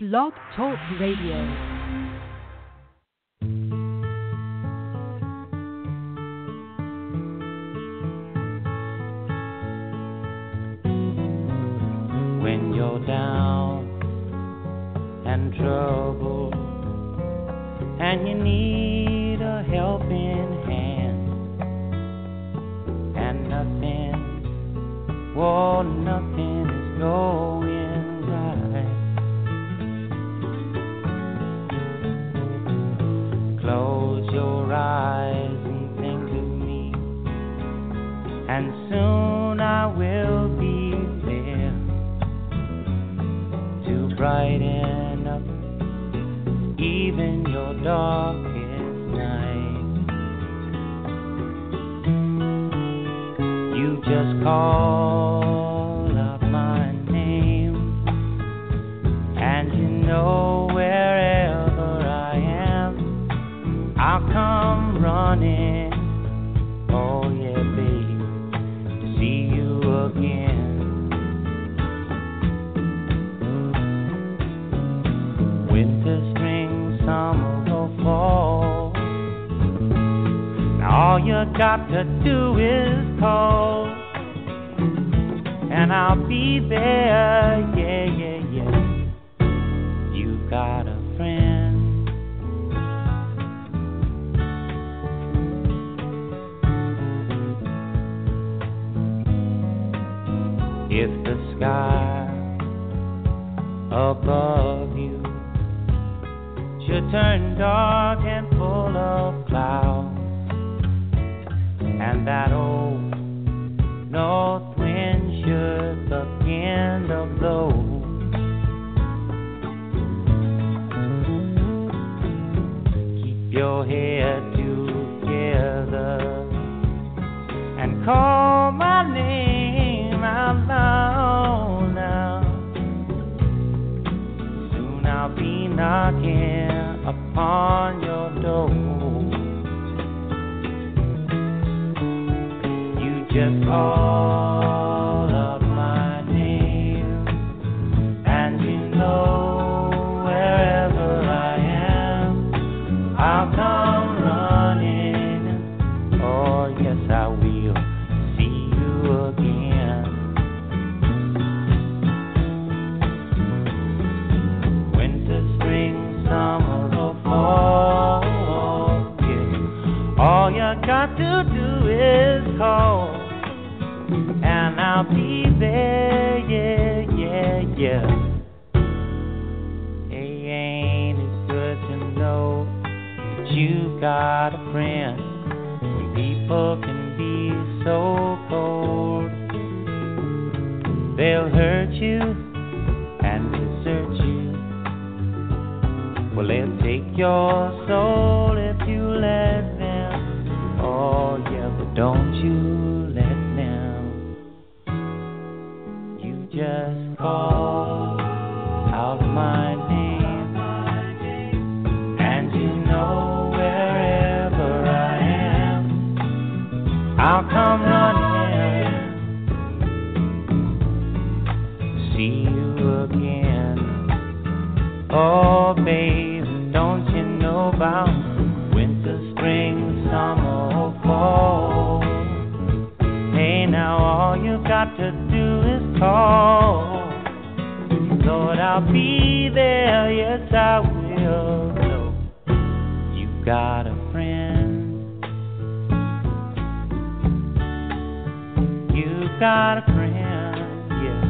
Blog Talk Radio. And I'll be there. Yeah, yeah, yeah. Hey, ain't it good to know that you got a friend? When people can be so cold, they'll hurt you and desert you. Well, they'll take your soul yes, I will. know you got a friend. You got a friend, yeah.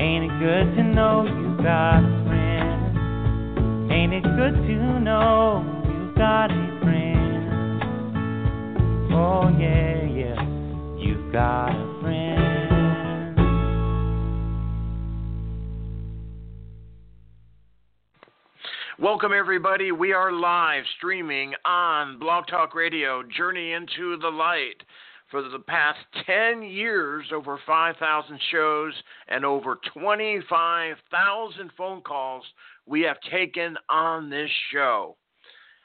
Ain't it good to know you got a friend? Ain't it good to know Welcome, everybody. We are live streaming on Blog Talk Radio, Journey into the Light. For the past 10 years, over 5,000 shows and over 25,000 phone calls we have taken on this show.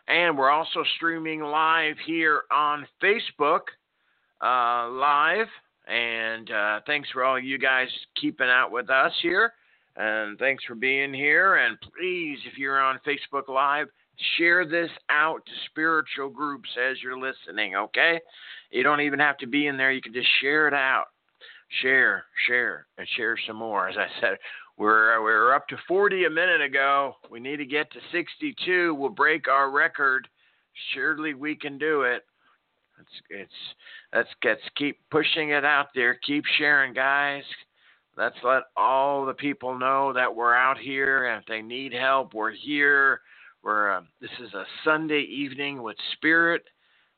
And we're also streaming live here on Facebook uh, Live. And uh, thanks for all you guys keeping out with us here And thanks for being here. And please, if you're on Facebook Live, share this out to spiritual groups as you're listening, okay? You don't even have to be in there. You can just share it out. Share, share, and share some more. As I said, we're we're up to 40 a minute ago. We need to get to 62. We'll break our record. Surely we can do it. It's it's let's let's keep pushing it out there. Keep sharing, guys. Let's let all the people know that we're out here, and if they need help, we're here. We're uh, this is a Sunday evening with Spirit,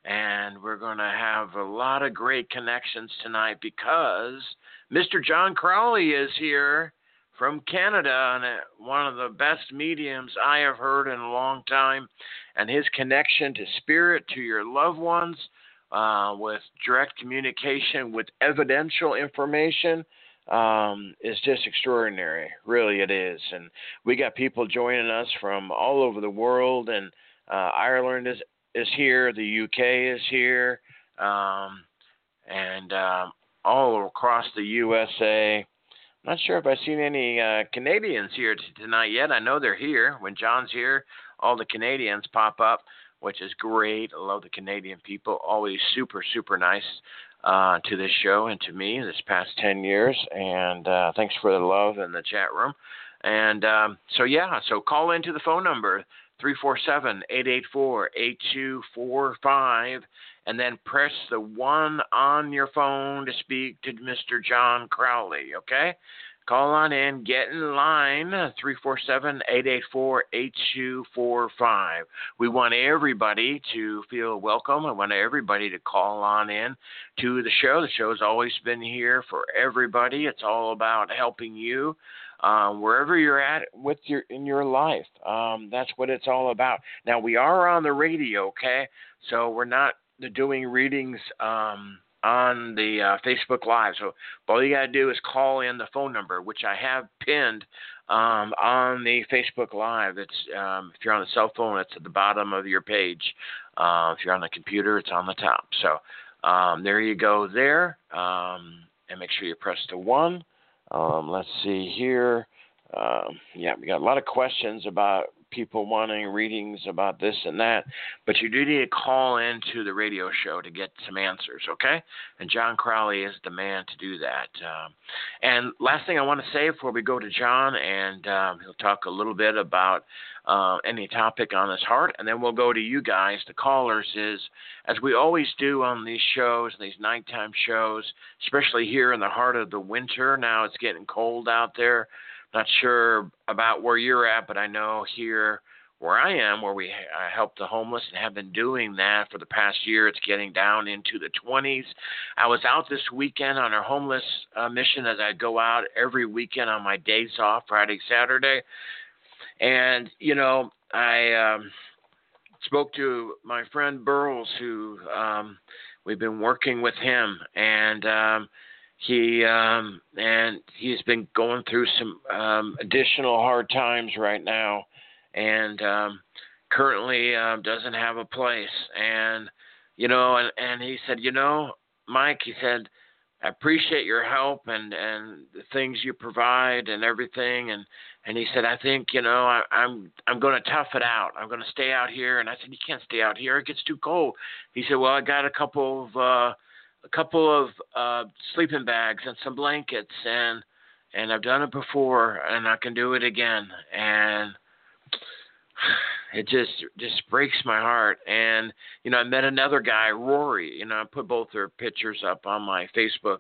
and we're going to have a lot of great connections tonight because Mr. John Crawley is here from Canada and uh, one of the best mediums I have heard in a long time, and his connection to spirit, to your loved ones, uh, with direct communication, with evidential information. Um, is just extraordinary. Really, it is. And we got people joining us from all over the world, and uh, Ireland is is here, the UK is here, um, and um, all across the USA. I'm not sure if I've seen any uh, Canadians here t- tonight yet. I know they're here. When John's here, all the Canadians pop up, which is great. I love the Canadian people. Always super, super nice uh, to this show and to me this past 10 years. And uh, thanks for the love in the chat room. And um, so, yeah, so call into the phone number 347 884 8245 and then press the one on your phone to speak to Mr. John Crawley, okay? Call on in, get in line, 347 884 8245. We want everybody to feel welcome. I want everybody to call on in to the show. The show's always been here for everybody. It's all about helping you um, wherever you're at with your in your life. Um, that's what it's all about. Now we are on the radio, okay? So we're not doing readings um, on the uh, Facebook Live. So all you got to do is call in the phone number, which I have pinned um, on the Facebook Live. It's um, if you're on a cell phone, it's at the bottom of your page. Uh, if you're on the computer, it's on the top. So um, there you go there, um, and make sure you press the one. Um, let's see here. Um, yeah, we got a lot of questions about people wanting readings about this and that, but you do need to call into the radio show to get some answers, okay? And John Crawley is the man to do that. Um, and last thing I want to say before we go to John, and um, he'll talk a little bit about uh, any topic on his heart, and then we'll go to you guys, the callers, is as we always do on these shows, these nighttime shows, especially here in the heart of the winter. Now it's getting cold out there. Not sure about where you're at, but I know here where I am, where we uh, help the homeless and have been doing that for the past year, it's getting down into the 20s. I was out this weekend on our homeless uh, mission as I go out every weekend on my days off, Friday, Saturday. And, you know, I um, spoke to my friend Burles, who um, we've been working with him. And, um, he um, and he's been going through some um, additional hard times right now, and um, currently um, doesn't have a place. And you know, and and he said, you know, Mike, he said, I appreciate your help and and the things you provide and everything. And and he said, I think you know, I, I'm I'm going to tough it out. I'm going to stay out here. And I said, you can't stay out here. It gets too cold. He said, well, I got a couple of uh, a couple of uh, sleeping bags and some blankets and and I've done it before and I can do it again. And it just just breaks my heart. And you know I met another guy Rory. You know I put both their pictures up on my Facebook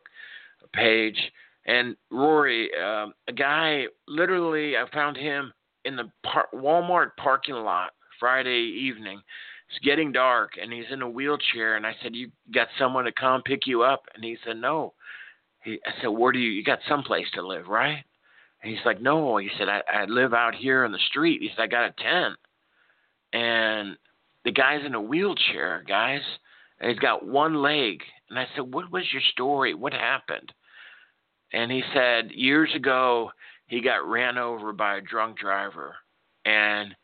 page. And Rory um, a guy literally I found him in the par- Walmart parking lot Friday evening it's getting dark and he's in a wheelchair and I said, You got someone to come pick you up? And he said, No. He I said, Where do you you got someplace to live, right? And he's like, No. He said, I, I live out here on the street. He said, I got a tent. And the guy's in a wheelchair, guys. And he's got one leg. And I said, What was your story? What happened? And he said, Years ago he got ran over by a drunk driver and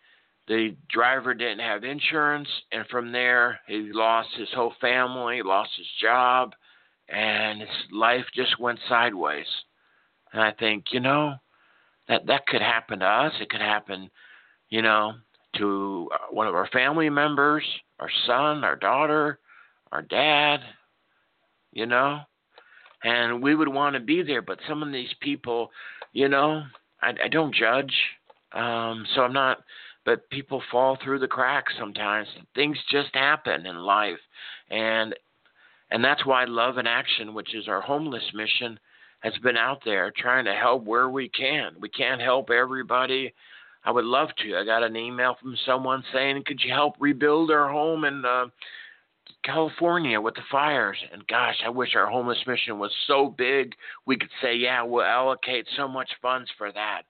the driver didn't have insurance, and from there, he lost his whole family, lost his job, and his life just went sideways. And I think, you know, that that could happen to us. It could happen, you know, to uh, one of our family members, our son, our daughter, our dad, you know, and we would want to be there. But some of these people, you know, I, I don't judge, um, so I'm not. But people fall through the cracks sometimes. Things just happen in life, and and that's why Love in Action, which is our homeless mission, has been out there trying to help where we can. We can't help everybody. I would love to. I got an email from someone saying, "Could you help rebuild our home in uh, California with the fires?" And gosh, I wish our homeless mission was so big we could say, "Yeah, we'll allocate so much funds for that."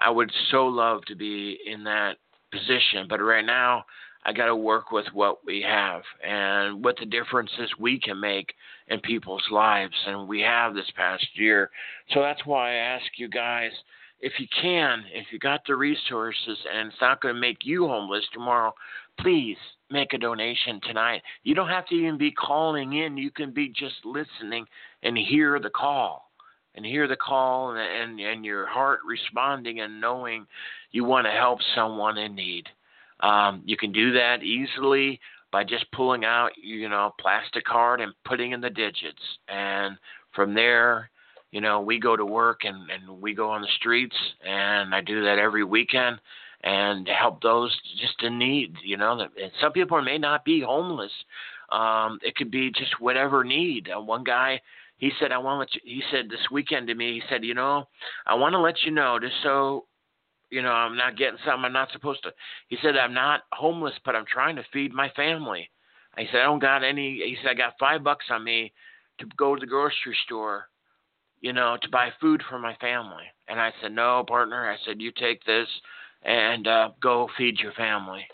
I would so love to be in that position, but right now I got to work with what we have and what the differences we can make in people's lives, and we have this past year. So that's why I ask you guys if you can, if you got the resources and it's not going to make you homeless tomorrow, please make a donation tonight. You don't have to even be calling in, you can be just listening and hear the call. And hear the call and, and, and your heart responding and knowing you want to help someone in need. Um, you can do that easily by just pulling out, you know, plastic card and putting in the digits. And from there, you know, we go to work and, and we go on the streets, and I do that every weekend and help those just in need. You know, that some people may not be homeless. Um, it could be just whatever need. Uh, one guy, he said, I want to. He said this weekend to me, he said, you know, I want to let you know just so. You know, I'm not getting something I'm not supposed to. He said, I'm not homeless, but I'm trying to feed my family. I said, I don't got any. He said, I got five bucks on me to go to the grocery store you know, to buy food for my family. And I said, no, partner. I said, you take this and uh, go feed your family.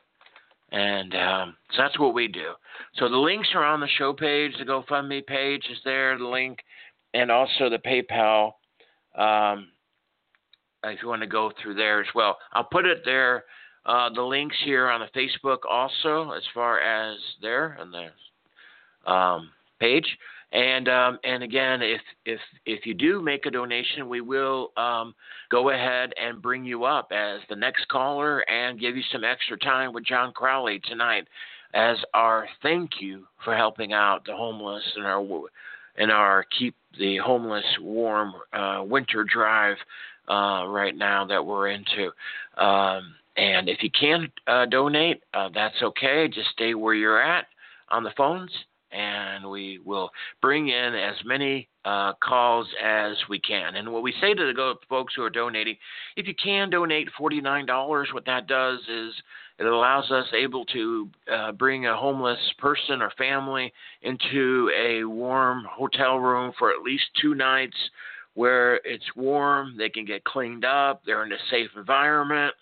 And um, so that's what we do. So the links are on the show page. The GoFundMe page is there, the link, and also the PayPal. Um, if you want to go through there as well, I'll put it there. Uh, the links here on the Facebook also, as far as there on the um, page. And um, and again, if if if you do make a donation, we will um, go ahead and bring you up as the next caller and give you some extra time with John Crawley tonight as our thank you for helping out the homeless and our in our keep the homeless warm uh, winter drive uh, right now that we're into. Um, and if you can't uh, donate, uh, that's okay. Just stay where you're at on the phones and we will bring in as many uh, calls as we can. And what we say to the folks who are donating, if you can donate $49, what that does is it allows us able to uh, bring a homeless person or family into a warm hotel room for at least two nights where it's warm, they can get cleaned up, they're in a safe environment.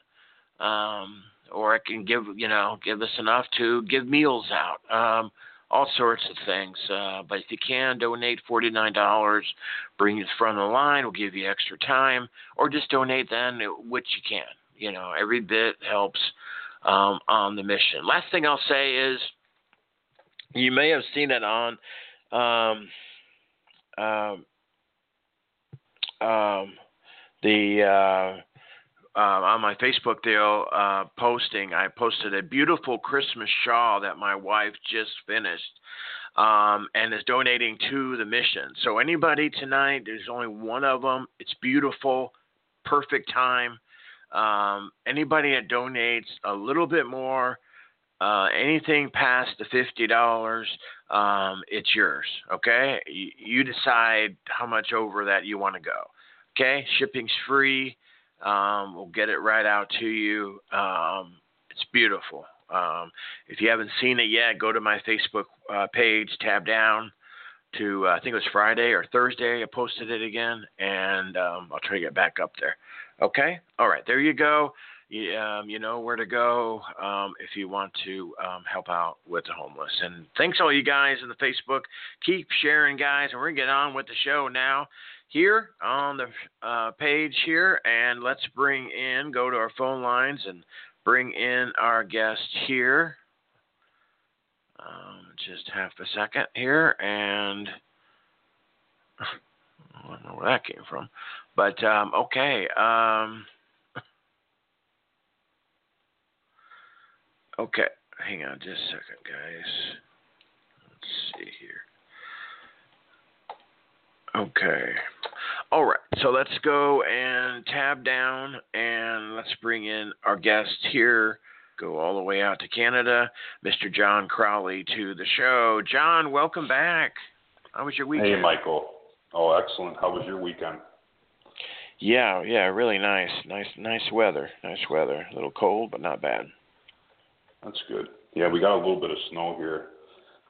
Um, or it can give you know give us enough to give meals out. Um, all sorts of things. Uh, but if you can donate $49, bring it front of the line, we'll give you extra time, or just donate then, which you can. You know, every bit helps um, on the mission. Last thing I'll say is you may have seen it on um, um, um the uh, uh, on my Facebook deal uh, posting, I posted a beautiful Christmas shawl that my wife just finished um, and is donating to the mission. So anybody tonight, there's only one of them. It's beautiful, perfect time. Um, anybody that donates a little bit more, uh, anything past the fifty dollars, um, it's yours. Okay, you, you decide how much over that you want to go. Okay, shipping's free. Um, we'll get it right out to you. Um, it's beautiful. Um, if you haven't seen it yet, go to my Facebook uh, page, tab down to uh, I think it was Friday or Thursday. I posted it again, and um, I'll try to get back up there. Okay, all right, there you go. You, um, you know where to go um, if you want to um, help out with the homeless. And thanks all you guys in the Facebook. Keep sharing, guys, and we're gonna get on with the show now here on the uh, page here, and let's bring in, go to our phone lines and bring in our guest here. Um, just half a second here, and I don't know where that came from. But um, okay. Um, okay. Hang on just a second, guys. Let's see here. Okay. All right. So let's go and tab down and let's bring in our guest here. Go all the way out to Canada, Mr. John Crawley to the show. John, welcome back. How was your weekend? Hey, Michael. Oh, excellent. How was your weekend? Yeah, yeah, really nice. Nice nice weather. Nice weather. A little cold, but not bad. That's good. Yeah, we got a little bit of snow here,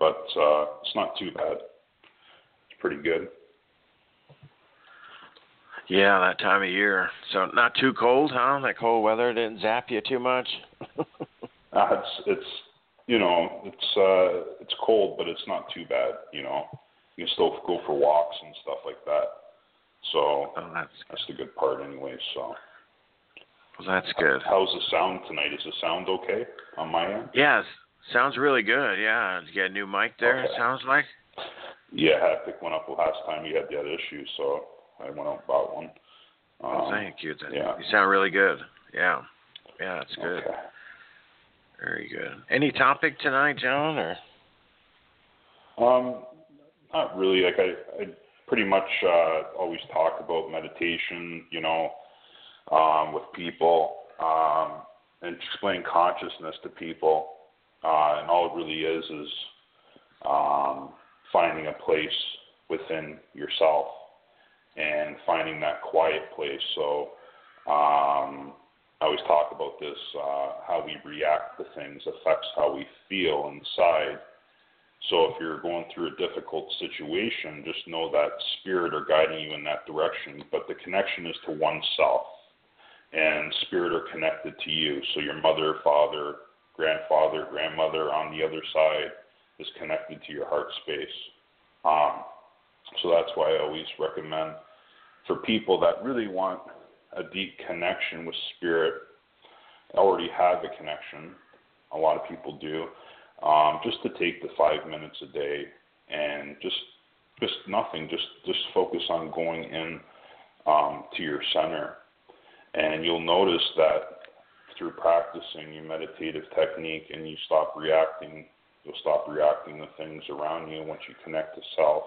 but uh it's not too bad. It's pretty good. Yeah, that time of year. So not too cold, huh? That cold weather didn't zap you too much. uh, it's it's you know it's uh it's cold, but it's not too bad. You know, you can still go for walks and stuff like that. So oh, that's that's the good part, anyway. So. Well, that's good. How's the sound tonight? Is the sound okay on my end? Yes, sounds really good. Yeah, you got a new mic there. Okay. It sounds like. Yeah, I had to pick one up last time you had that issue, so I went out and bought one. Um, well, thank you. Yeah. You sound really good. Yeah. Yeah, that's good. Okay. Very good. Any topic tonight, John, or? Um, not really. Like I, I pretty much uh, always talk about meditation, you know, um, with people, um, and explain consciousness to people. Uh, and all it really is is um, finding a place within yourself and finding that quiet place. So um, I always talk about this: uh, how we react to things affects how we feel inside. So if you're going through a difficult situation, just know that spirit are guiding you in that direction. But the connection is to oneself, and spirit are connected to you. So your mother, father, grandfather, grandmother on the other side is connected to your heart space. Um, so that's why I always recommend for people that really want a deep connection with spirit, already have a connection. A lot of people do. Um, just to take the five minutes a day and just just nothing, just just focus on going in um, to your center, and you'll notice that through practicing your meditative technique and you stop reacting, you'll stop reacting to things around you once you connect to self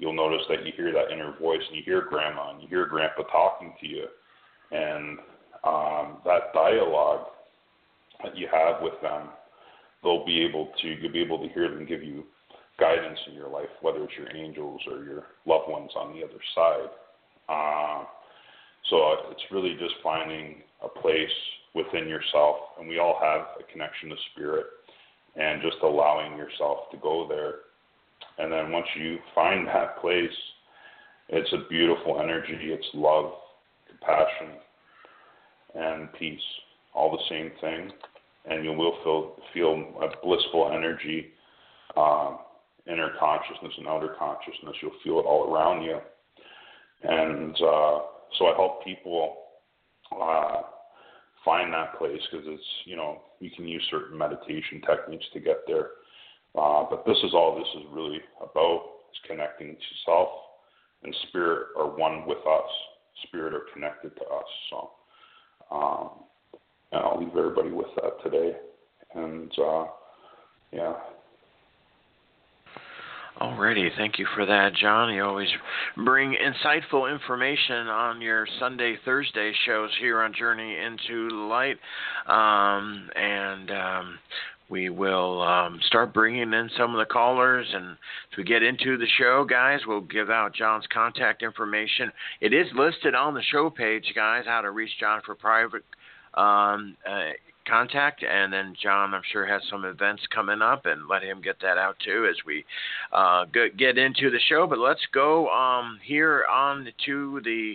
you'll notice that you hear that inner voice and you hear grandma and you hear grandpa talking to you. And um, that dialogue that you have with them they'll be able to you'll be able to hear them give you guidance in your life whether it's your angels or your loved ones on the other side. Uh, so it's really just finding a place within yourself. And we all have a connection to spirit and just allowing yourself to go there and then once you find that place, it's a beautiful energy. It's love, compassion, and peace, all the same thing. And you will feel feel a blissful energy, uh, inner consciousness and outer consciousness. You'll feel it all around you. And uh, so I help people uh, find that place because it's you know you can use certain meditation techniques to get there uh, but this is all this is really about is connecting to self and spirit are one with us. Spirit are connected to us. So, um, and I'll leave everybody with that today. And uh, yeah. Alrighty, thank you for that, John. You always bring insightful information on your Sunday, Thursday shows here on Journey into Light. Um, and um, we will um, start bringing in some of the callers. And as we get into the show, guys, we'll give out John's contact information. It is listed on the show page, guys, how to reach John for private um, uh, contact. And then John, I'm sure, has some events coming up, and let him get that out too as we uh, get into the show. But let's go um, here on to the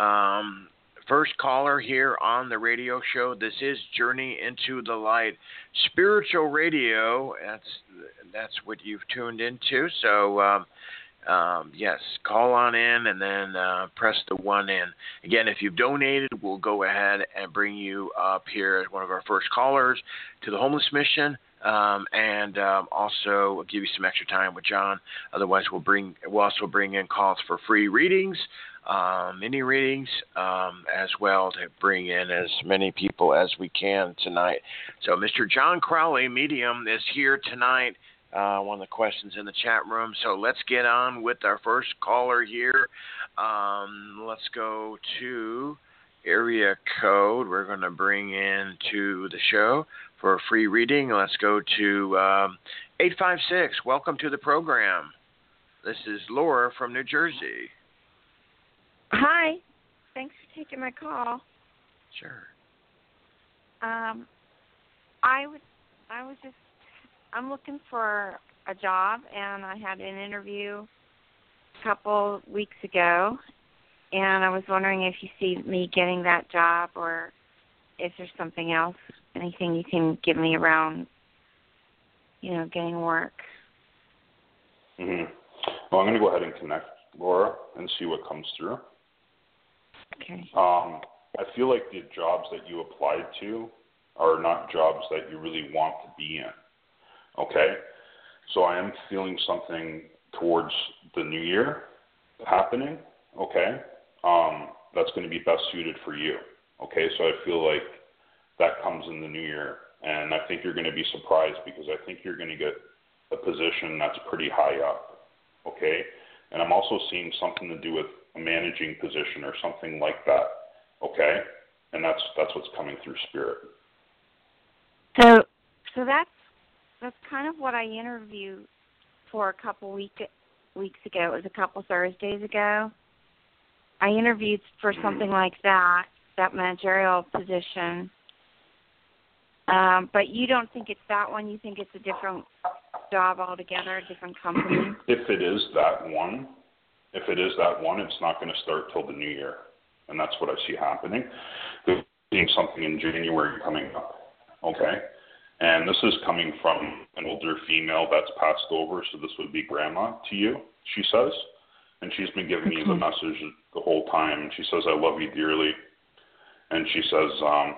um, first caller here on the radio show. This is Journey into the Light Spiritual Radio. That's that's what you've tuned into. So um, um, yes, call on in and then uh, press the one in. Again, if you've donated, we'll go ahead and bring you up here as one of our first callers to the homeless mission. Um, and um, also give you some extra time with John. Otherwise, we'll bring we'll also bring in calls for free readings um, mini readings um, as well to bring in as many people as we can tonight. So, Mr. John Crawley, medium, is here tonight. Uh, one of the questions in the chat room. So let's get on with our first caller here. Um, let's go to area code. We're going to bring in to the show for a free reading. Let's go to um, 856. Welcome to the program. This is Laura from New Jersey. Hi. Thanks for taking my call. Sure. Um, I was I was just I'm looking for a job, and I had an interview a couple weeks ago, and I was wondering if you see me getting that job, or if there's something else, anything you can give me around, you know, getting work. Mm-hmm. Well, I'm going to go ahead and connect Laura and see what comes through. Okay. Um, I feel like the jobs that you applied to are not jobs that you really want to be in. Okay? So I am feeling something towards the new year happening. Okay? Um, that's going to be best suited for you. Okay? So I feel like that comes in the new year. And I think you're going to be surprised because I think you're going to get a position that's pretty high up. Okay? And I'm also seeing something to do with a managing position or something like that. Okay? And that's that's what's coming through spirit. So, so that's that's kind of what I interviewed for a couple week weeks ago. It was a couple Thursdays ago. I interviewed for Mm-hmm. something like that, that managerial position. Um, but you don't think it's that one. You think it's a different job altogether, a different company. If it is that one, if it is that one, it's not going to start till the new year, and that's what I see happening. There's being something in January coming up, okay? And this is coming from an older female that's passed over, so this would be grandma to you, she says. And she's been giving me the message the whole time. And she says, I love you dearly. And she says, um,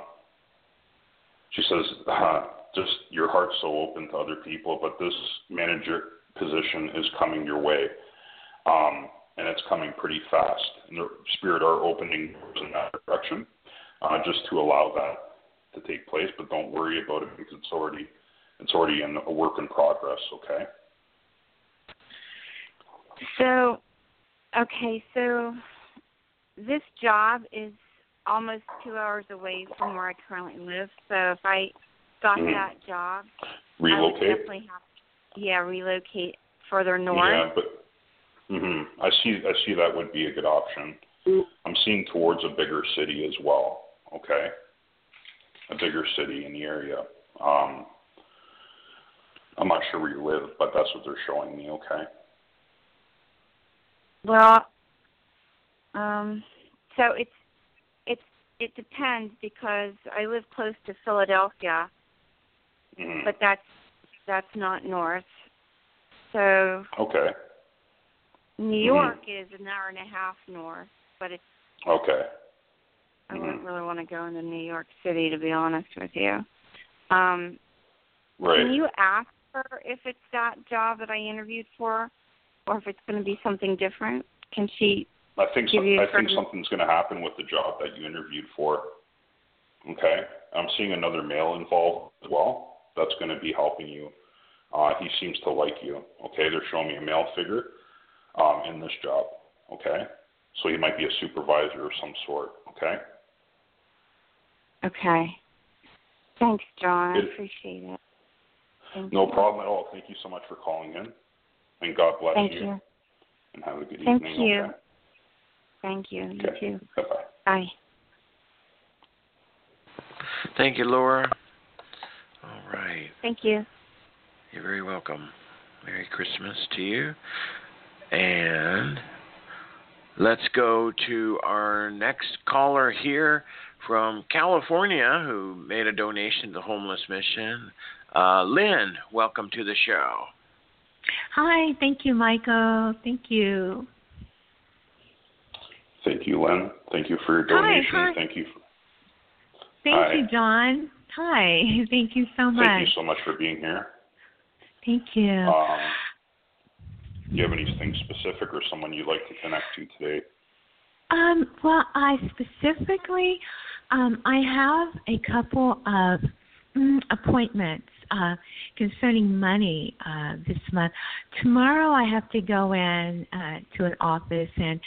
she says, uh, just your heart's so open to other people, but this manager position is coming your way. Um, and it's coming pretty fast. And the spirit are opening doors in that direction, uh, just to allow that to take place. But don't worry about it because it's already it's already in a work in progress. Okay. So, okay, so this job is almost two hours away from where I currently live. So if I got Mhm. that job, I Relocate. would definitely have, yeah, relocate further north. Yeah, but hmm I see. I see that would be a good option. I'm seeing towards a bigger city as well. Okay, a bigger city in the area. Um, I'm not sure where you live, but that's what they're showing me. Okay. Well, um, so it's it's it depends because I live close to Philadelphia, hmm but that's that's not north. So Okay. New York is an hour and a half north, but it's Okay. I Mhm. wouldn't really want to go into New York City to be honest with you. Um, Right. Can you ask her if it's that job that I interviewed for, or if it's going to be something different? Can she? I think give some, you I think something's going to happen with the job that you interviewed for. Okay, I'm seeing another male involved as well. That's going to be helping you. Uh, he seems to like you. Okay, they're showing me a male figure um, in this job. Okay, so he might be a supervisor of some sort. Okay. Okay. Thanks, John. I It- appreciate it. Thank No you. problem at all. Thank you so much for calling in, and God bless Thank you, you. and have a good evening. Thank evening. you. Okay. Thank you. You Okay. too. Bye bye. Bye. Thank you, Laura. All right. Thank you. You're very welcome. Merry Christmas to you. And let's go to our next caller here from California who made a donation to the Homeless Mission. Uh, Lynn, welcome to the show. Hi, thank you, Michael. Thank you. Thank you, Len. Thank you for your Hi, donation. hi. Thank you. For, Thank Hi. you, John. Hi. Thank you so much. Thank you so much for being here. Thank you. Um, do you have anything specific or someone you'd like to connect to today? Um, well, I specifically, um, I have a couple of mm, appointments uh, concerning money uh, this month. Tomorrow, I have to go in uh, to an office and,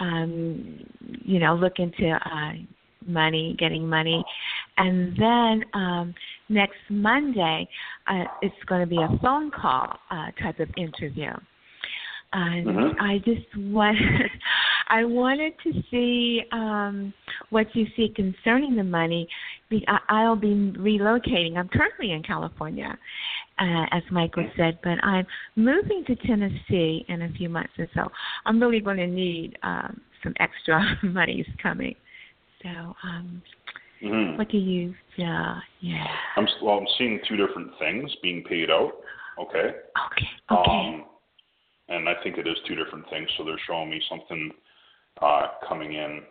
um, you know, look into uh, money, getting money, and then um, next Monday, uh, it's going to be a phone call uh, type of interview. And Mhm. I just wanted, I wanted to see um, what you see concerning the money. I'll be relocating. I'm currently in California, uh, as Michael said, but I'm moving to Tennessee in a few months or so. I'm really going to need um, some extra monies coming. So, um, hmm what do you? Yeah, yeah. I'm well. I'm seeing two different things being paid out. Okay. Okay, okay. Um, and I think it is two different things. So they're showing me something uh, coming in.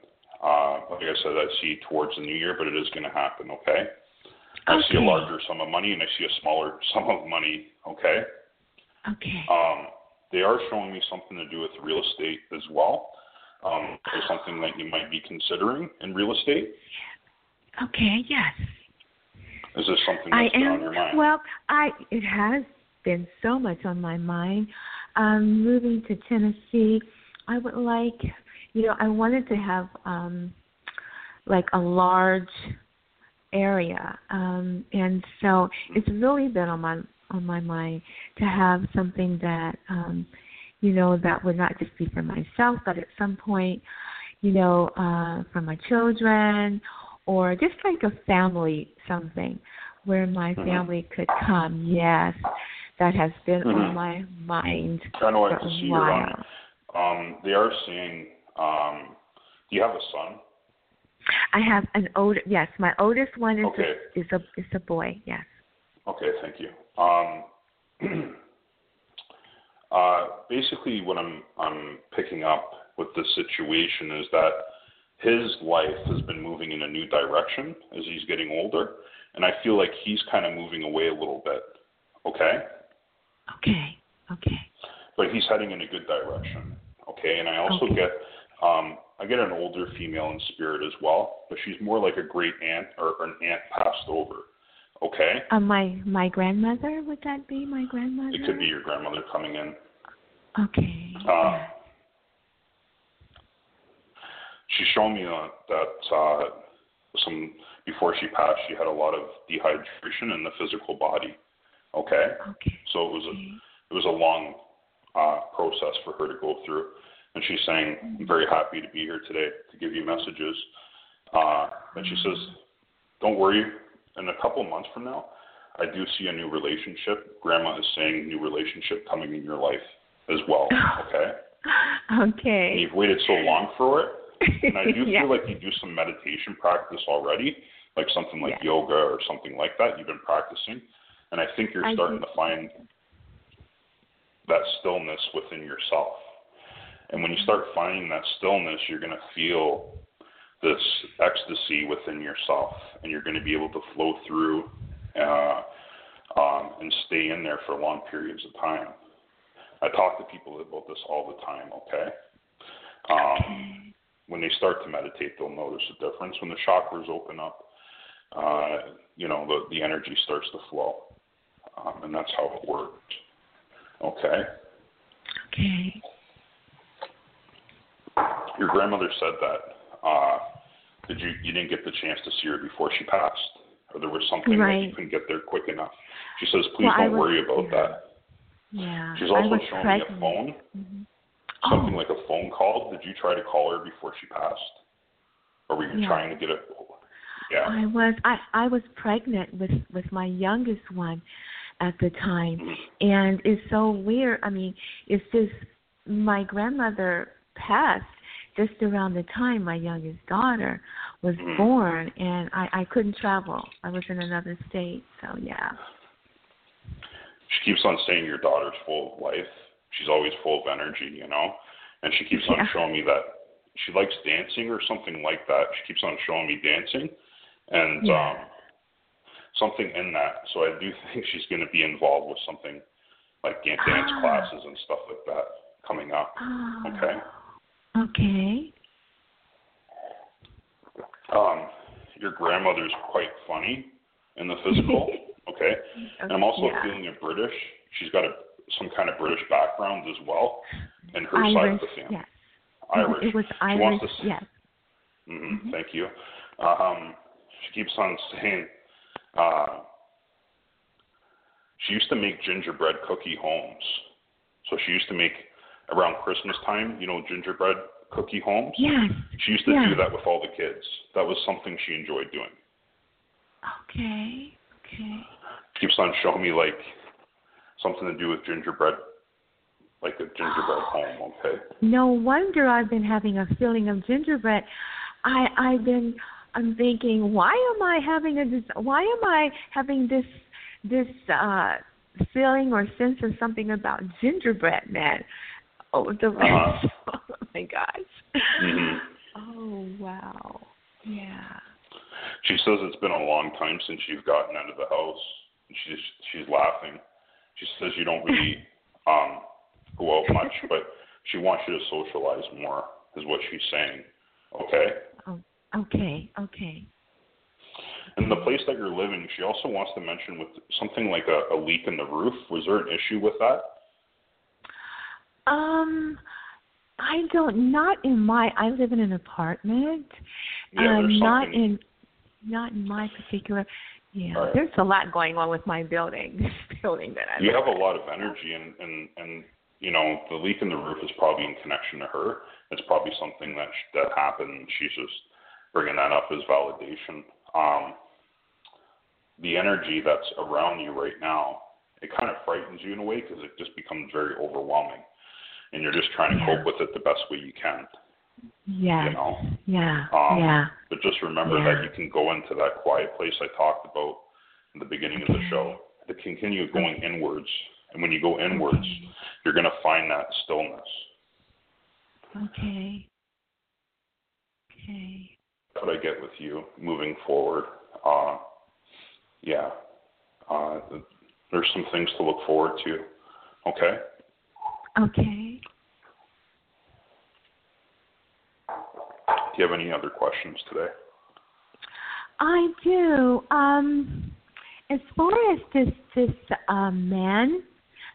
Uh, like I said, I see towards the new year, but it is going to happen. Okay. I see a larger sum of money and I see a smaller sum of money. Okay. okay. Um, they are showing me something to do with real estate as well. Um, is something that you might be considering in real estate? Okay, yes. Is this something I that's been on am. your mind? Well, I it has been so much on my mind. Um, moving to Tennessee, I would like, you know, I wanted to have um, like a large area, um, and so it's really been on my on my mind to have something that, um, you know, that would not just be for myself, but at some point, you know, uh, for my children or just like a family something where my Mhm. family could come. Yes, that has been Mhm. on my mind I know I for can a see you're on while. Um, they are seeing. um, do you have a son? I have an older. Yes, my oldest one is Okay. a, is a is a boy. Yes. Okay, thank you. Um, uh, basically, what I'm I'm picking up with this situation is that his life has been moving in a new direction as he's getting older, and I feel like he's kind of moving away a little bit. Okay, Okay. Okay. but he's heading in a good direction. Okay, and I also Okay. get um, I get an older female in spirit as well, but she's more like a great aunt or an aunt passed over. Okay, Uh, my my grandmother would that be my grandmother? it could be your grandmother coming in. Okay. Uh, she's shown me uh, that uh, some before she passed, she had a lot of dehydration in the physical body. Okay, okay. so it was a it was a long uh, process for her to go through, and she's saying, "I'm very happy to be here today to give you messages." Uh, and she says, "Don't worry. In a couple months from now, I do see a new relationship. Grandma is saying new relationship coming in your life as well. Okay." And Okay. you've waited so long for it. And I do yeah. feel like you do some meditation practice already, like something like Yeah. yoga or something like that. You've been practicing. And I think you're I starting do. to find that stillness within yourself. And when you start finding that stillness, you're going to feel this ecstasy within yourself, and you're going to be able to flow through uh, um, and stay in there for long periods of time. I talk to people about this all the time, okay? Um, when they start to meditate, they'll notice a difference. When the chakras open up, uh, you know, the, the energy starts to flow. Um, and that's how it worked. Okay? Okay. Your grandmother said that. Uh, did you you didn't get the chance to see her before she passed, or there was something that you couldn't get there quick enough? She says, please Well, don't was- worry about yeah. that. Yeah. She's also showing pregnant. me a phone, Mhm. something oh, like a phone call. Did you try to call her before she passed, or were you Yeah. trying to get it? Yeah. I was I I was pregnant with with my youngest one at the time and it's so weird. I mean, it's just my grandmother passed just around the time my youngest daughter was Mhm. born and I I couldn't travel. I was in another state. So, yeah. she keeps on saying your daughter's full of life. She's always full of energy, you know. And she keeps on Yeah. showing me that she likes dancing or something like that. She keeps on showing me dancing, and Yeah. um, something in that. So I do think she's going to be involved with something like dance Ah. classes and stuff like that coming up. Oh. Okay. Okay. Um, your grandmother's quite funny in the physical, okay? And I'm also yeah. feeling a British. She's got a some kind of British background as well, in her Irish, side of the family. yes. Irish. It was She Irish, wants to s- yes. hmm Thank you. Um, she keeps on saying uh, she used to make gingerbread cookie homes. So she used to make around Christmas time, you know, gingerbread cookie homes. Yes. She used to yeah. do that with all the kids. That was something she enjoyed doing. Okay. Okay. She keeps on showing me like something to do with gingerbread, like a gingerbread home. Okay. No wonder I've been having a feeling of gingerbread. I I've been I'm thinking why am I having a why am I having this this uh feeling or sense of something about gingerbread man. Oh the Uh-huh. oh my gosh. Mhm. Oh wow. Yeah. She says it's been a long time since you've gotten out of the house. She's she's laughing. She says you don't really um go out much, but she wants you to socialize more, is what she's saying. Okay? Oh okay, okay. And the place that you're living, she also wants to mention with something like a, a leak in the roof. Was there an issue with that? Um I don't not in my I live in an apartment. Yeah, um, not something. in not in my particular yeah. Right. There's a lot going on with my building this building that I you have a lot of energy and and and you know the leak in the roof is probably in connection to her it's probably something that sh- that happened she's just bringing that up as validation um the energy that's around you right now it kind of frightens you in a way because it just becomes very overwhelming and you're just trying to Yeah. cope with it the best way you can Yes. you know Yeah. Um, yeah. but just remember Yeah. that you can go into that quiet place I talked about in the beginning of the show to continue going inwards and when you go inwards you're going to find that stillness. Okay. Okay. What I get with you moving forward. Uh, yeah, uh, there's some things to look forward to. Okay. Okay. Do you have any other questions today? I do. Um as far as this this um man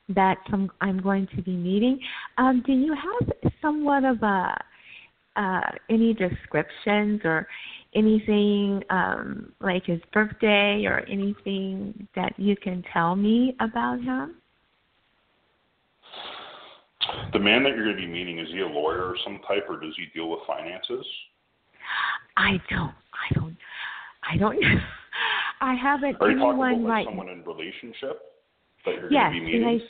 that I'm, I'm going to be meeting, um, do you have somewhat of a uh, any descriptions or anything um, like his birthday or anything that you can tell me about him? The man that you're going to be meeting is he a lawyer of some type, or does he deal with finances? I don't. I don't. I don't. I haven't Are you talking anyone about like right. someone in relationship that you're yes, going to be meeting? relation,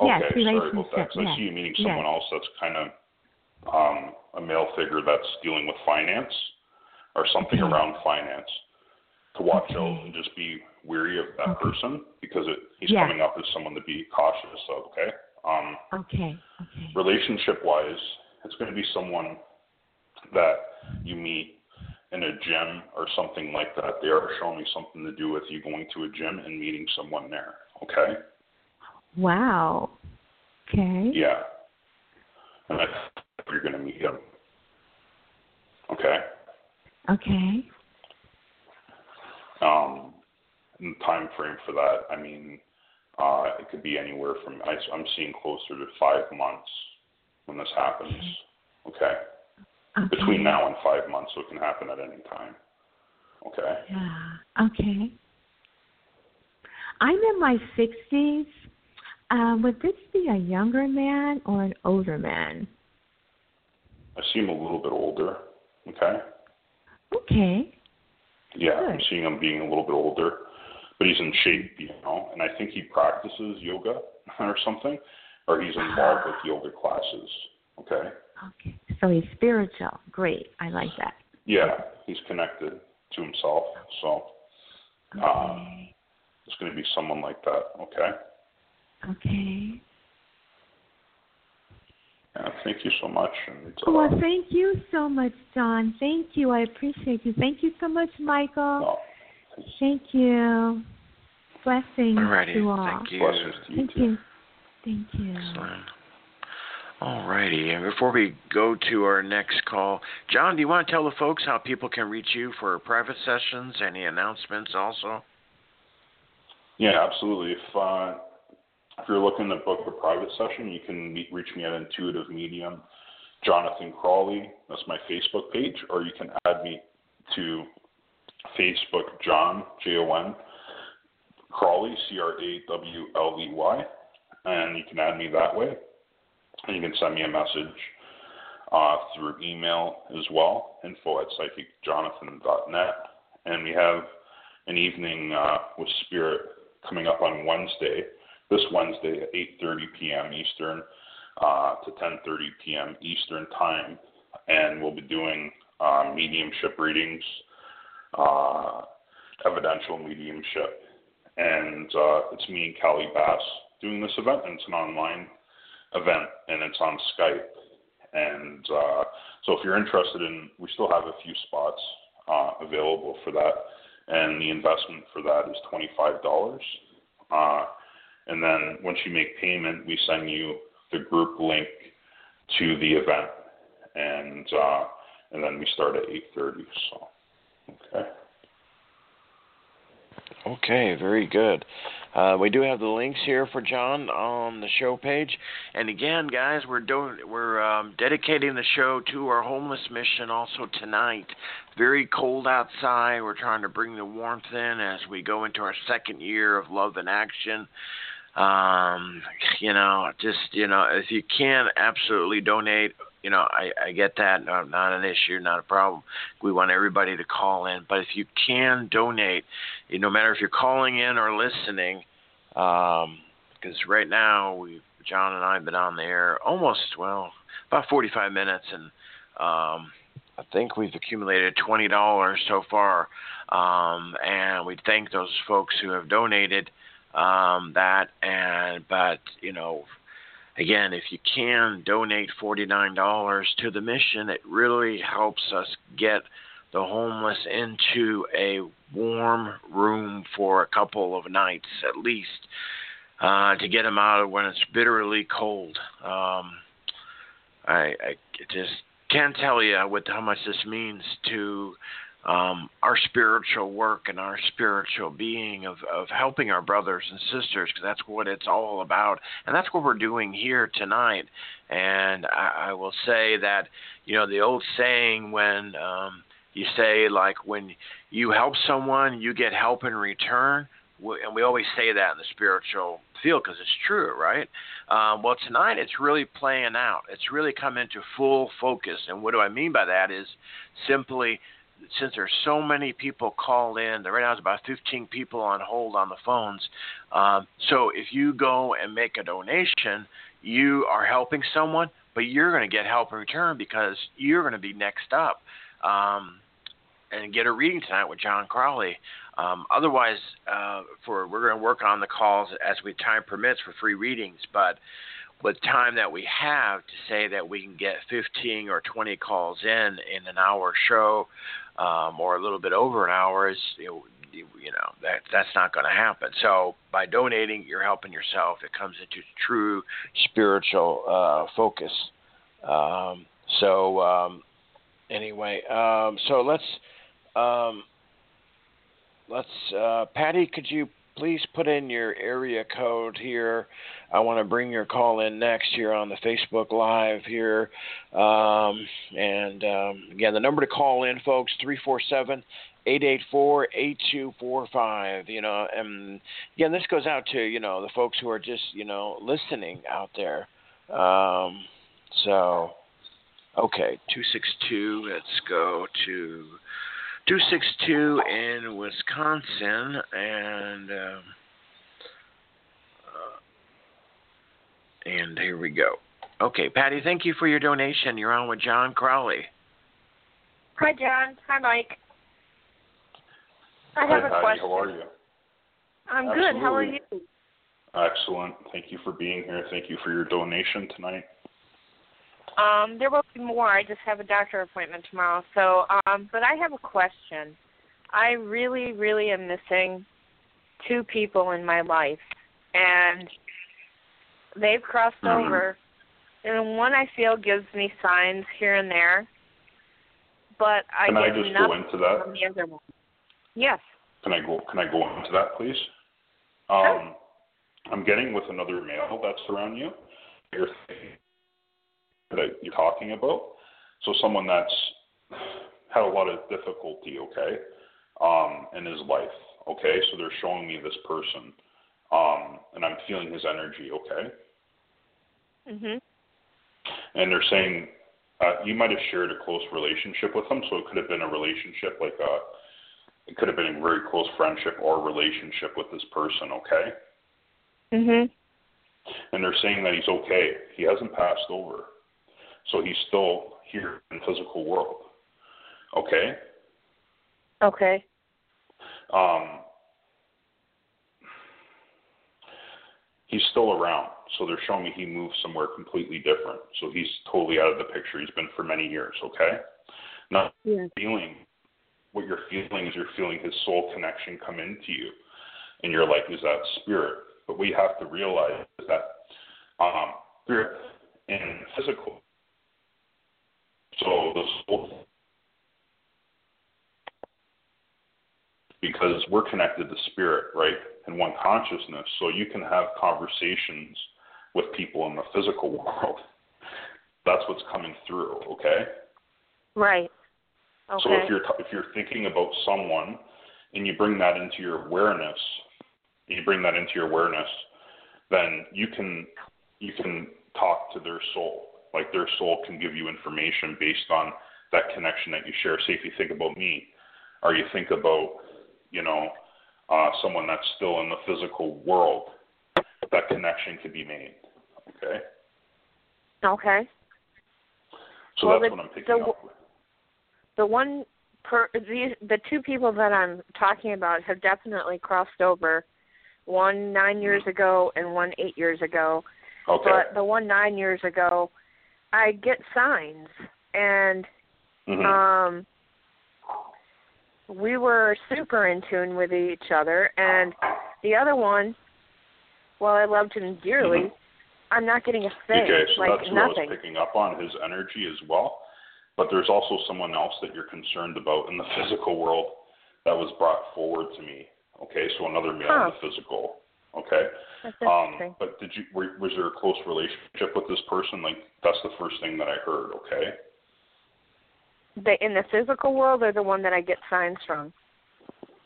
Okay, yes, sorry about that. 'cause I see you meeting yes. someone else that's kind of um, a male figure that's dealing with finance or something Okay. around finance. To watch Okay. out and just be weary of that Okay. person because it, he's Yeah. coming up as someone to be cautious of. Okay. Um, Okay. Okay. relationship wise, it's going to be someone that you meet in a gym or something like that. They are showing me something to do with you going to a gym and meeting someone there. Okay. Wow. Okay. Yeah. And I think you're going to meet him. Okay. Okay. Um, and the time frame for that, I mean, uh, it could be anywhere from, I, I'm seeing closer to five months when this happens. Okay. Okay. Between now and five months, so it can happen at any time. Okay. Yeah. Okay. I'm in my sixties. Uh, would this be a younger man or an older man? I see him a little bit older. Okay. Okay. Yeah, I'm seeing him being a little bit older, but he's in shape, you know. And I think he practices yoga or something, or he's involved with yoga classes. Okay. Okay. So he's spiritual. Great. I like that. Yeah, he's connected to himself. So Okay. Uh, it's going to be someone like that. Okay. Okay. Yeah, thank you so much. And uh, Well, thank you so much, John. Thank you. I appreciate you. Thank you so much, Michael. no, Thank you. Blessings Alrighty. to all. Thank you. blessings to you Thank too. you. Thank you. Excellent. All righty. And before we go to our next call, John, do you want to tell the folks how people can reach you for private sessions? Any announcements also? Yeah, absolutely. If uh, if you're looking to book a private session, you can meet, reach me at Intuitive Medium, Jonathan Crawley. That's my Facebook page, or you can add me to Facebook, Jon J O N Crawley C R A W L E Y, and you can add me that way. And you can send me a message uh, through email as well, info at psychicjonathan.net. And we have an evening uh, with Spirit coming up on Wednesday, this Wednesday at 8:30 p.m. Eastern uh, to 10:30 p.m. Eastern time, and we'll be doing uh, mediumship readings, uh, evidential mediumship, and uh, it's me and Callie Bass doing this event, and it's an online event, and it's on Skype. And uh, so, if you're interested in, we still have a few spots uh, available for that, and the investment for that is twenty-five dollars. And then once you make payment, we send you the group link to the event, and uh, and then we start at eight thirty. So, okay. Okay, very good. Uh, we do have the links here for John on the show page, and again, guys, we're do- we're um, dedicating the show to our homeless mission also tonight. Very cold outside. We're trying to bring the warmth in as we go into our second year of Love in Action. Um, you know, just you know, if you can, absolutely donate you know, I, I get that. No, not an issue, not a problem. We want everybody to call in. But if you can donate, you, no matter if you're calling in or listening, because um, right now we, John and I have been on the air almost, well, about 45 minutes, and um, I think we've accumulated $20 so far. Um, and we thank those folks who have donated um, that. And, but, you know, Again, if you can donate $49 to the mission, it really helps us get the homeless into a warm room for a couple of nights at least uh, to get them out of when it's bitterly cold. Um, I, I just can't tell you what how much this means to um, our spiritual work and our spiritual being of, of helping our brothers and sisters because that's what it's all about and that's what we're doing here tonight and I, I will say that you know the old saying when um, you say like when you help someone you get help in return and we always say that in the spiritual field because it's true, right? Um, well, tonight it's really playing out. It's really come into full focus. And what do I mean by that is simply since there's so many people called in, there right now there's about 15 people on hold on the phones. Um, so if you go and make a donation, you are helping someone, but you're going to get help in return because you're going to be next up um, and get a reading tonight with John Crawley. Um, otherwise, uh, for we're going to work on the calls as we time permits for free readings, but with time that we have to say that we can get 15 or 20 calls in in an hour show um, or a little bit over an hour is you know, that that's not going to happen. So by donating, you're helping yourself. It comes into true spiritual uh, focus. Um, so um, anyway, um, so let's um, let's uh, Patty, could you please put in your area code here. I want to bring your call in next here on the Facebook Live here. Um, and um, again, the number to call in, folks, 347 884 8245. You know, and again, this goes out to, you know, the folks who are just, you know, listening out there. Um, so, okay, 262, let's go to 262 in Wisconsin, and um, uh, and here we go. Okay, Patty, thank you for your donation. You're on with John Crawley. Hi, John. Hi, Mike. I have Hi, a Patty. question. How are you? I'm Absolutely. good. How are you? Excellent. Thank you for being here. Thank you for your donation tonight. Um, there will be more. I just have a doctor appointment tomorrow. So, um, but I have a question. I really, really am missing two people in my life, and they've crossed Mhm. over and one I feel gives me signs here and there, but I Can get I just go into that? from the other one. Yes. Can I go? Can I go into that, please? Um, I'm getting with another male that's around you. You're that you're talking about. So someone that's had a lot of difficulty, okay, um, in his life. Okay, so they're showing me this person, um, and I'm feeling his energy. Okay, Mhm. and they're saying uh, you might have shared a close relationship with him, so it could have been a relationship like a, it could have been a very close friendship or relationship with this person. Okay, Mhm. and they're saying that he's okay. He hasn't passed over, so he's still here in the physical world. Okay. Okay. Um, he's still around, so they're showing me he moved somewhere completely different. So he's totally out of the picture. He's been for many years. Okay. Now, Yeah. feeling what you're feeling is you're feeling his soul connection come into you, and you're like, is that spirit? But we have to realize that um, spirit and physical. So the soul because we're connected to spirit, right? In one consciousness. So you can have conversations with people in the physical world. That's what's coming through, okay? Right. Okay. So if you're if you're thinking about someone and you bring that into your awareness, you bring that into your awareness, then you can you can talk to their soul. Like their soul can give you information based on that connection that you share. Say if you think about me, or you think about, you know, uh, someone that's still in the physical world, that connection could be made. Okay. okay. So Well, that's the- what I'm picking the- up with. The one per the the two people that I'm talking about have definitely crossed over. One nine years ago and one eight years ago. Okay. But the one nine years ago, I get signs, and Mhm. um, we were super in tune with each other. And the other one, well, I loved him dearly. Mhm. I'm not getting a thing, Okay, so like that's who I nothing. was picking up on his energy as well. But there's also someone else that you're concerned about in the physical world that was brought forward to me. Okay, so another male in the physical. Okay. That's Um, but did you were, was there a close relationship with this person? Like that's the first thing that I heard. Okay. the in the physical world, or the one that I get signs from.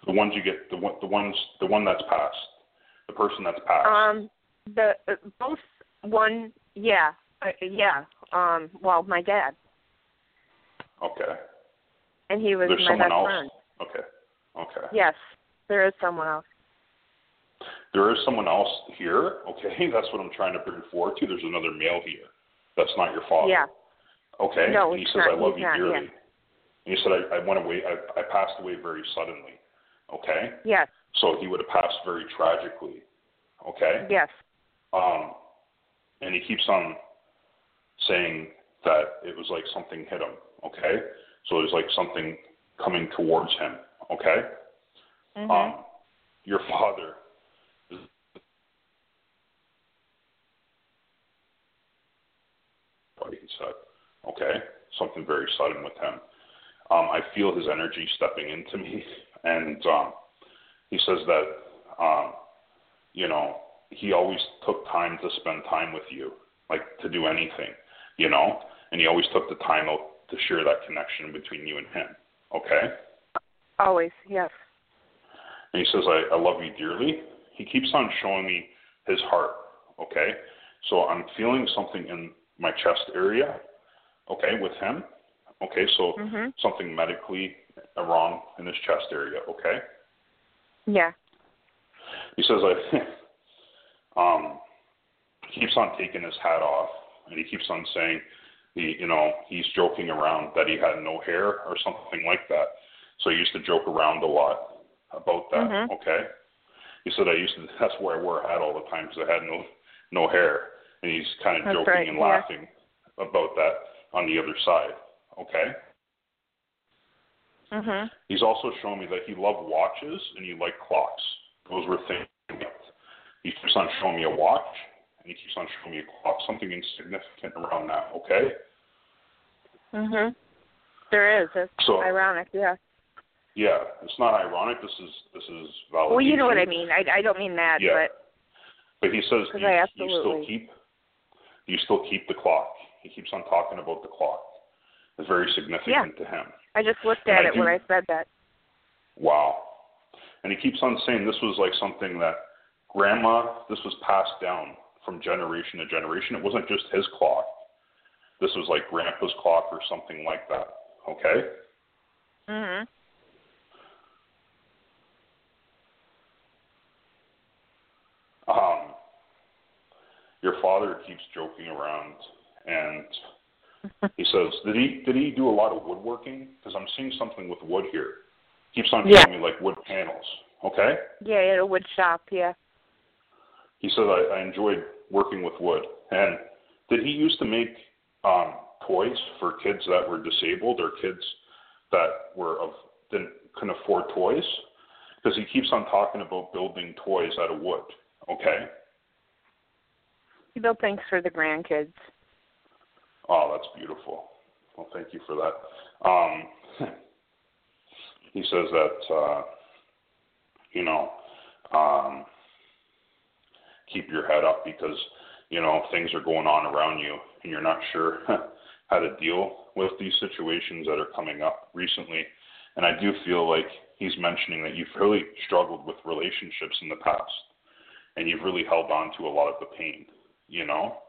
The ones you get the one the ones the one that's passed, the person that's passed. Um, the uh, both one, yeah, uh, yeah. Um, well, my dad, okay. and he was There's my best else. friend. Okay. Okay. Yes, there is someone else. There is someone else here, okay? That's what I'm trying to bring forward to. There's another male here. That's not your father. Yeah. Okay. No, and he says, not. I love you not, dearly. yeah. And he said, I, I went away, I, I passed away very suddenly. Okay? Yes. So he would have passed very tragically. Okay? Yes. Um, and he keeps on saying that it was like something hit him. Okay? So it was like something coming towards him. Okay? Mhm. Um, your father what he said. Okay, something very sudden with him. Um, I feel his energy stepping into me, and um, he says that um, you know he always took time to spend time with you, like to do anything, you know, and he always took the time out to share that connection between you and him. Okay. Always. Yes. And he says, I, I love you dearly. He keeps on showing me his heart. Okay. So I'm feeling something in my chest area. Okay. With him. Okay. So Mhm. something medically wrong in his chest area. Okay. Yeah. He says, I, um, he keeps on taking his hat off and he keeps on saying, he, you know, he's joking around that he had no hair or something like that. So he used to joke around a lot about that. Mhm. Okay. He said I used to. That's why I wore a hat all the time because I had no no hair, and he's kind of That's joking right, and yeah. laughing about that on the other side. Okay. Mhm. He's also shown me that he loved watches and he liked clocks. Those were things. he keeps on showing me a watch and he keeps on showing me a clock, something insignificant around that. Okay. Mhm. There is. It's So- ironic, yeah. Yeah, it's not ironic. This is this is validation. Well, you know what I mean. I I don't mean that, Yeah. but But he says, do you, do you still keep you still keep the clock? He keeps on talking about the clock. It's very significant to him. I just looked And at I it do- when I said that. Wow. And he keeps on saying this was like something that grandma, this was passed down from generation to generation. It wasn't just his clock. This was like grandpa's clock or something like that. Okay? Mhm. Um, your father keeps joking around and he says, "Did he did he do a lot of woodworking? Because I'm seeing something with wood here. Keeps on Yeah. showing me like wood panels. Okay. Yeah, at a wood shop, yeah. He said I, I enjoyed working with wood. And did he used to make um, toys for kids that were disabled or kids that were of didn't couldn't afford toys? Because he keeps on talking about building toys out of wood. Okay. He built things for the grandkids. Oh, that's beautiful. Well, thank you for that. Um, he says that uh, you know um, keep your head up because you know things are going on around you and you're not sure how to deal with these situations that are coming up recently. And I do feel like he's mentioning that you've really struggled with relationships in the past and you've really held on to a lot of the pain. You know.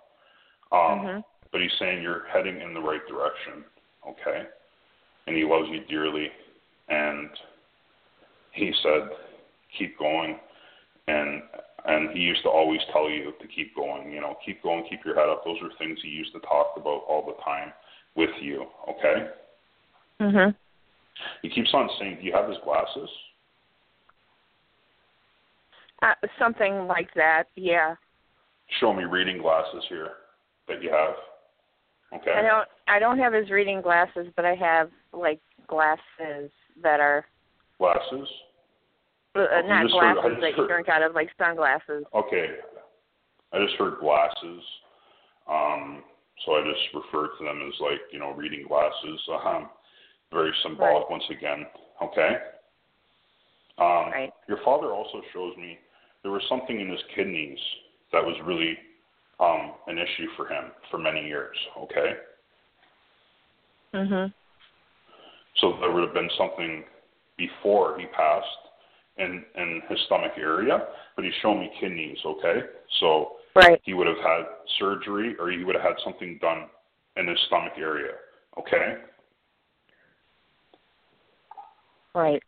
Um, Mhm. but he's saying you're heading in the right direction, okay? And he loves you dearly, and he said, keep going, and and he used to always tell you to keep going, you know, keep going, keep your head up. Those are things he used to talk about all the time with you, okay? Mhm. He keeps on saying, do you have his glasses? Uh, something like that, yeah. Show me reading glasses here that you have, okay? I don't I don't have his reading glasses, but I have like glasses that are Glasses? uh, uh, not heard- glasses just that you heard- drink out of, like sunglasses. Okay. I just heard glasses. Um, so I just refer to them as like, you know, reading glasses. Um, very symbolic Right. once again. Okay. Um, Right. Your father also shows me there was something in his kidneys that was really um, an issue for him for many years. Okay. Mhm. So there would have been something before he passed in in his stomach area, but he's shown me kidneys. Okay. So Right. he would have had surgery or he would have had something done in his stomach area. Okay? Right.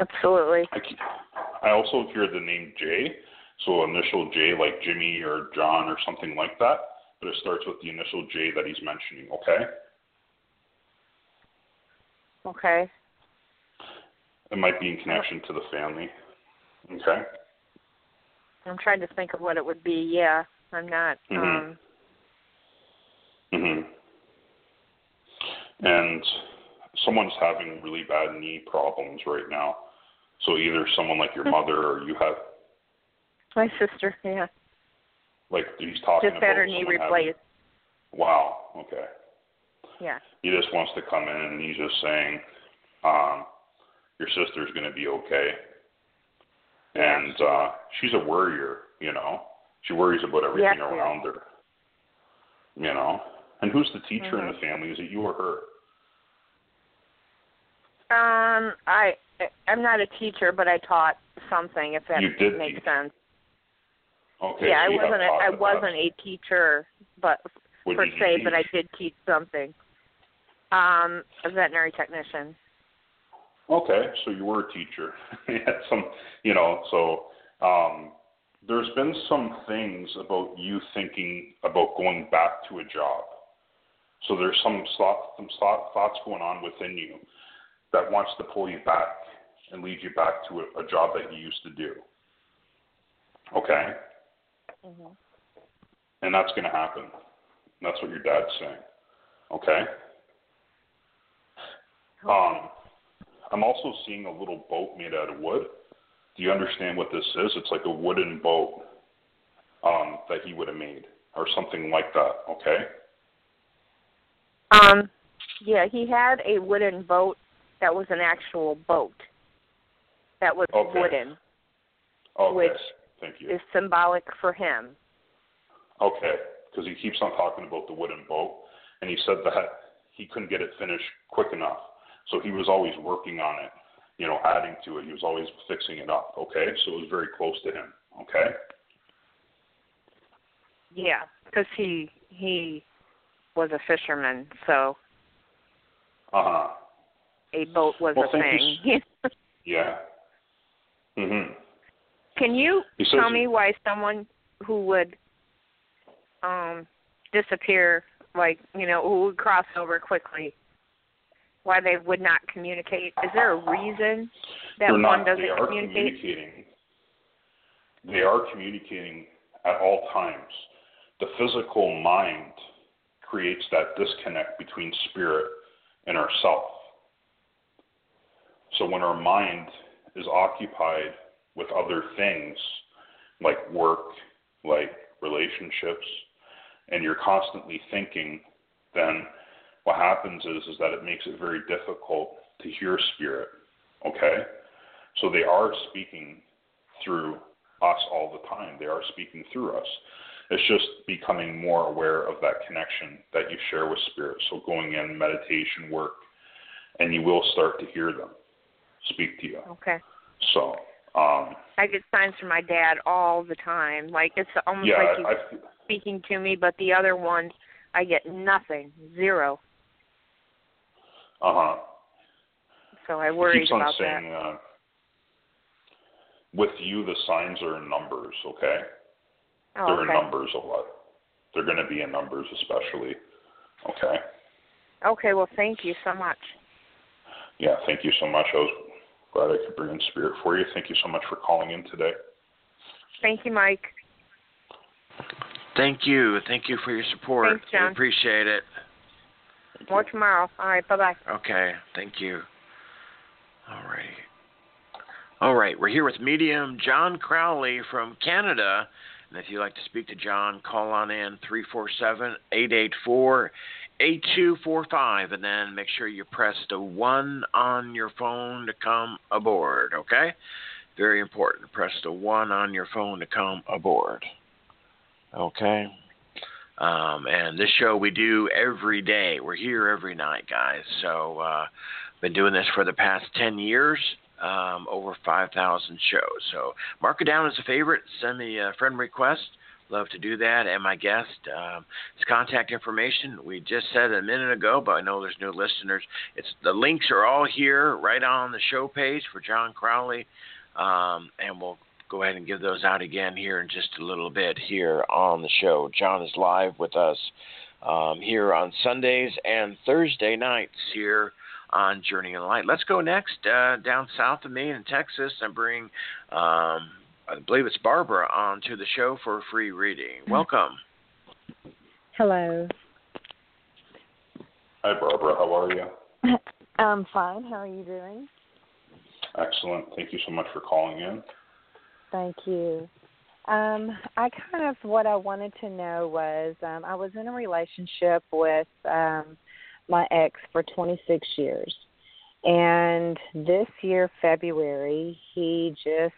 Absolutely. I, I also hear the name J, so initial J like Jimmy or John or something like that, but it starts with the initial J that he's mentioning. Okay? Okay. It might be in connection to the family. Okay? I'm trying to think of what it would be. Yeah. I'm not Mhm. um Mhm. And someone's having really bad knee problems right now. So either someone like your mother or you have my sister, yeah. like he's talking Just about had her knee replaced. Wow. Okay. Yeah. He just wants to come in and he's just saying, um, your sister's going to be okay. And uh, she's a worrier, you know. She worries about everything Yeah. around her. You know. And who's the teacher in Mhm. the family? Is it you or her? Um I I'm not a teacher, but I taught something if that makes teach. sense. Okay. yeah, so I wasn't a, I wasn't a teacher but What per se, but I did teach something. Um, a veterinary technician. Okay, so you were a teacher. you had some, you know, so um, there's been some things about you thinking about going back to a job. So there's some thought, some thought, thoughts going on within you that wants to pull you back and lead you back to a, a job that you used to do. Okay, Mm-hmm. and that's going to happen. That's what your dad's saying. Okay. Um, I'm also seeing a little boat made out of wood. Do you understand what this is? It's like a wooden boat. um, that he would have made, or something like that. Okay. Um, yeah, he had a wooden boat that was an actual boat that was Okay. wooden, Okay. Which Thank you. is symbolic for him. Okay, because he keeps on talking about the wooden boat, and he said that he couldn't get it finished quick enough, so he was always working on it, you know, adding to it. He was always fixing it up. Okay, so it was very close to him. Okay. Yeah, because he he was a fisherman, so Uh huh. a boat was Well, a thank you thing. Yeah. Mhm. Can you tell me why someone who would um disappear, like you know, who would cross over quickly, why they would not communicate? Is there a reason that They're one not. doesn't they are communicate? communicating. They are communicating at all times. The physical mind creates that disconnect between spirit and ourself. So when our mind is occupied with other things like work, like relationships, and you're constantly thinking, then what happens is is that it makes it very difficult to hear spirit. Okay? So they are speaking through us all the time. They are speaking through us. It's just becoming more aware of that connection that you share with spirit. So going in meditation work and you will start to hear them speak to you. Okay. So um I get signs from my dad all the time. Like it's almost yeah, like he's I, speaking to me, but the other ones I get nothing, zero. uh huh. So I He worried keeps on about saying uh with you the signs are in numbers, okay? Oh, They're okay. in numbers a lot. They're gonna be in numbers especially. Okay. Okay, well, thank you so much. Yeah, thank you so much. I was glad I could bring in spirit for you. Thank you so much for calling in today. Thank you, Mike. Thank you. Thank you for your support. Thanks, John. We appreciate it. More tomorrow. All right, bye bye. Okay. Thank you. All right. All right. We're here with medium John Crawley from Canada. And if you'd like to speak to John, call on in 347 884 8245. And then make sure you press the 1 on your phone to come aboard. Okay? Very important. Press the 1 on your phone to come aboard. Okay? Um, and this show we do every day. We're here every night, guys. So, uh, been doing this for the past 10 years, um, over 5,000 shows. So, mark it down as a favorite. Send me a friend request. Love to do that. And my guest, um, his contact information, we just said a minute ago, but I know there's new listeners. It's The links are all here right on the show page for John Crawley. Um, and we'll go ahead and give those out again here in just a little bit here on the show. John is live with us um, here on Sundays and Thursday nights here on Journey in the Light. Let's go next uh, down south of me in Texas and bring, um, I believe it's Barbara, on to the show for a free reading. Welcome. Hello. Hi, Barbara. How are you? I'm fine. How are you doing? Excellent. Thank you so much for calling in. Thank you. Um, I kind of what I wanted to know was um, I was in a relationship with um, my ex for 26 years, and this year February he just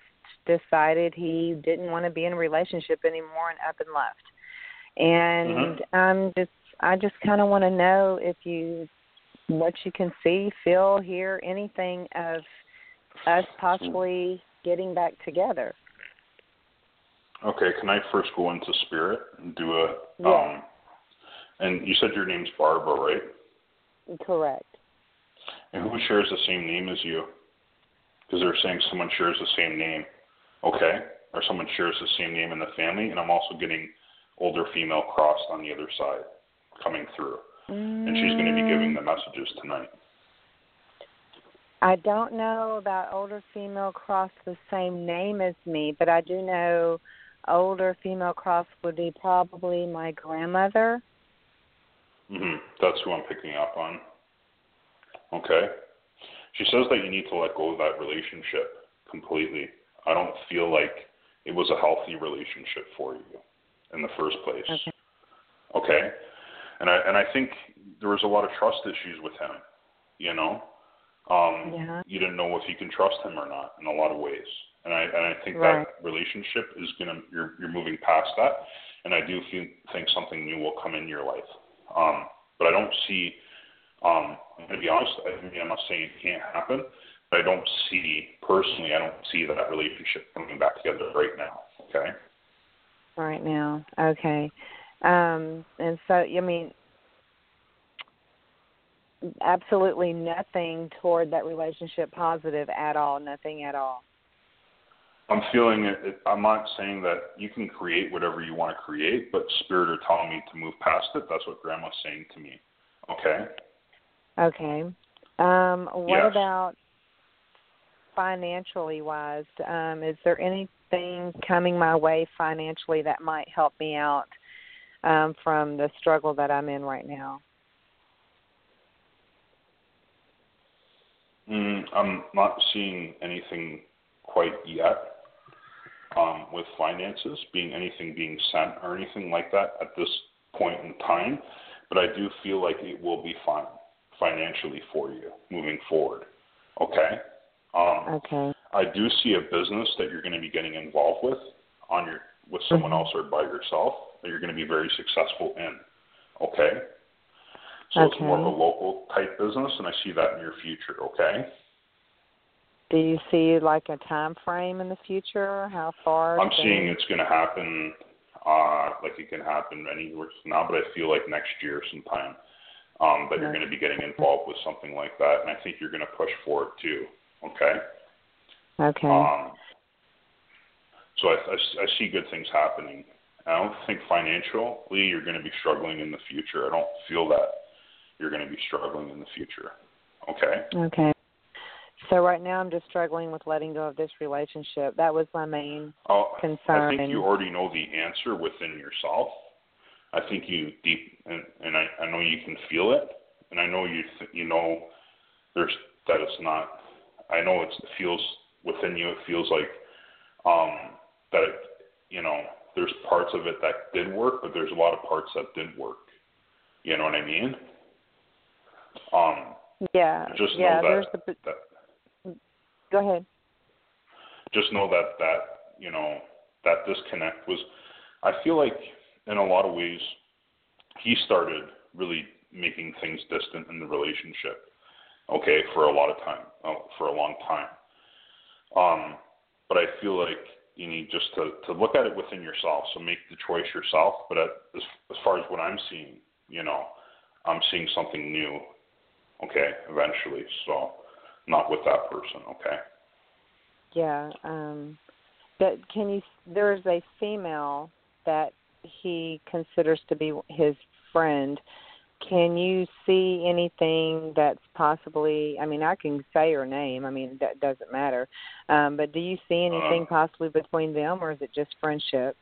decided he didn't want to be in a relationship anymore and up and left. And I'm just I just kind of want to know if you what you can see, feel, hear anything of us possibly getting back together. Okay, can I first go into spirit and do a Yeah. um and you said your name's Barbara, right? Correct. And who shares the same name as you? Because they're saying someone shares the same name. Okay? Or someone shares the same name in the family, and I'm also getting older female crossed on the other side coming through. And she's going to be giving the messages tonight. I don't know about older female cross the same name as me, but I do know older female cross would be probably my grandmother. hmm That's who I'm picking up on. Okay. She says that you need to let go of that relationship completely. I don't feel like it was a healthy relationship for you. in the first place. Okay. Okay. And I and I think there was a lot of trust issues with him. You know, um, Yeah. you didn't know if you can trust him or not in a lot of ways. And I and I think Right. that relationship is gonna you're you're moving past that. And I do feel, think something new will come in your life. Um, but I don't see. Um, I'm gonna be honest. I mean, I'm not saying it can't happen, I don't see personally. I don't see that relationship coming back together right now. Okay. Right now. Okay. Um and so I mean absolutely nothing toward that relationship positive at all, nothing at all. I'm feeling it. I'm not saying that you can create whatever you want to create, but spirit are telling me to move past it. That's what Grandma's saying to me. Okay. Okay. Um what Yes. about financially wise? Um is there anything coming my way financially that might help me out um from the struggle that I'm in right now? Mm, I'm not seeing anything quite yet um, with finances being anything being sent or anything like that at this point in time. But I do feel like it will be fine financially for you moving forward. Okay. Um, Okay. I do see a business that you're going to be getting involved with on your with someone Mhm. else or by yourself that you're going to be very successful in. Okay. So it's more of a local type business, and I see that in your future. Okay. Do you see like a time frame in the future? How far? I'm seeing it's going to happen. Uh, like it can happen anywhere now, but I feel like next year sometime um, that you're going to be getting involved with something like that, and I think you're going to push for it too. Okay. Okay. Um, so I, I, I see good things happening. I don't think financially you're going to be struggling in the future. I don't feel that you're going to be struggling in the future. Okay. Okay. So right now I'm just struggling with letting go of this relationship. That was my main Oh, I concern. think you already know the answer within yourself. I think you deep, and, and I, I know you can feel it, and I know you th- you know there's that it's not. I know it's, it feels within you. It feels like um, that it, you know there's parts of it that did work, but there's a lot of parts that didn't work. You know what I mean? Um, yeah. just yeah, know there's that, the that Go ahead. just know that that you know that disconnect was i feel like in a lot of ways he started really making things distant in the relationship okay for a lot of time uh, for a long time um but i feel like you need just to to look at it within yourself so make the choice yourself but at, as as far as what i'm seeing you know i'm seeing something new okay eventually so not with that person okay Yeah. Um but can you there's a female that he considers to be his friend. Can you see anything that's possibly I mean I can say her name, I mean that doesn't matter. Um but do you see anything Uh, possibly between them or is it just friendship?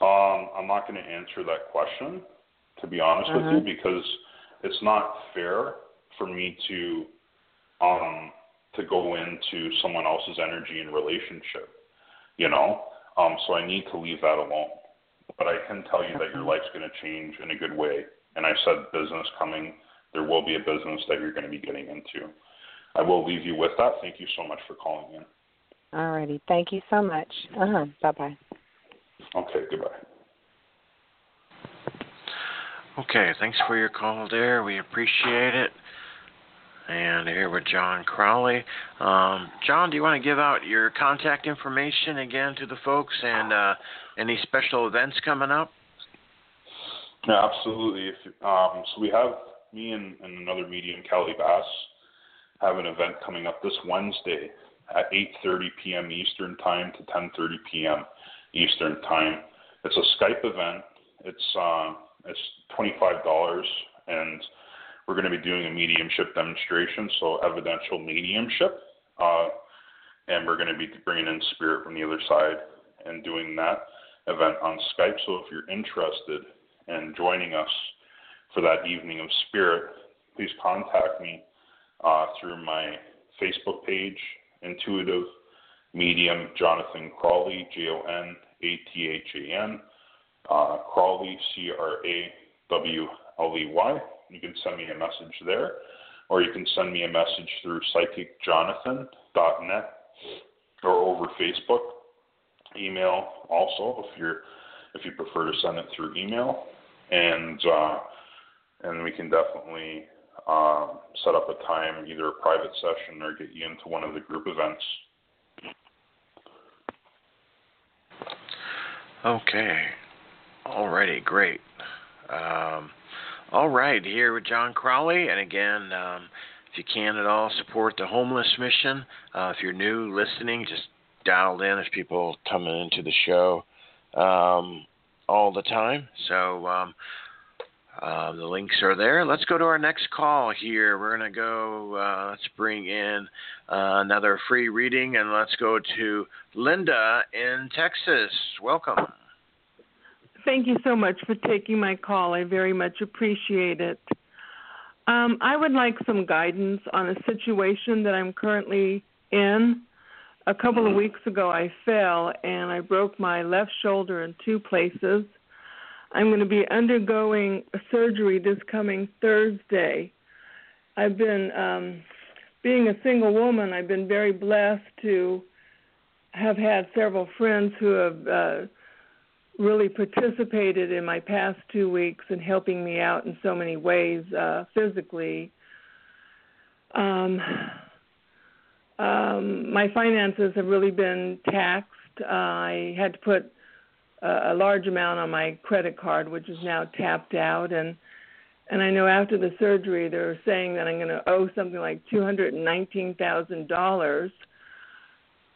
Um, I'm not going to answer that question, to be honest with Uh-huh. you, because it's not fair for me to um to go into someone else's energy and relationship. You know, um, so I need to leave that alone. But I can tell you that your life's going to change in a good way. And I said business coming. There will be a business that you're going to be getting into. I will leave you with that. Thank you so much for calling in. All righty. Thank you so much. Uh huh. Bye bye. Okay, goodbye. Okay, thanks for your call there. We appreciate it. And here with John Crawley. Um, John, do you want to give out your contact information again to the folks and uh, any special events coming up? Yeah, absolutely. If, um, so we have me and, and another medium, Callie Bass, have an event coming up this Wednesday at 8:30 p.m. Eastern Time to 10:30 p.m. Eastern Time. It's a Skype event. It's uh, it's twenty-five dollars, and we're going to be doing a mediumship demonstration, so evidential mediumship, uh, and we're going to be bringing in spirit from the other side and doing that event on Skype. So if you're interested in joining us for that evening of spirit, please contact me uh, through my Facebook page, Intuitive Medium Jonathan Crawley, J O N A T H A N, uh, Crawley, C R A W L E Y. You can send me a message there, or you can send me a message through psychicjonathan.net or over Facebook. Email also if you're if you prefer to send it through email, and uh, and we can definitely um, set up a time, either a private session or get you into one of the group events. Okay. Alrighty, great. Um, all right, here with Jon Crawley, and again, um, if you can at all support the homeless mission, uh, if you're new listening, just dialed in as people coming into the show um, all the time. So um, uh, the links are there. Let's go to our next call here. We're going to go, uh, let's bring in uh, another free reading, and let's go to Linda in Texas. Welcome. Thank you so much for taking my call. I very much appreciate it. Um, I would like some guidance on a situation that I'm currently in. A couple of weeks ago, I fell and I broke my left shoulder in two places. I'm going to be undergoing surgery this coming Thursday. I've been, um, being a single woman, I've been very blessed to have had several friends who have uh, really participated in my past two weeks and helping me out in so many ways uh, physically. Um, um, my finances have really been taxed. Uh, I had to put a, a large amount on my credit card, which is now tapped out, and and I know after the surgery they're saying that I'm going to owe something like two hundred and nineteen thousand dollars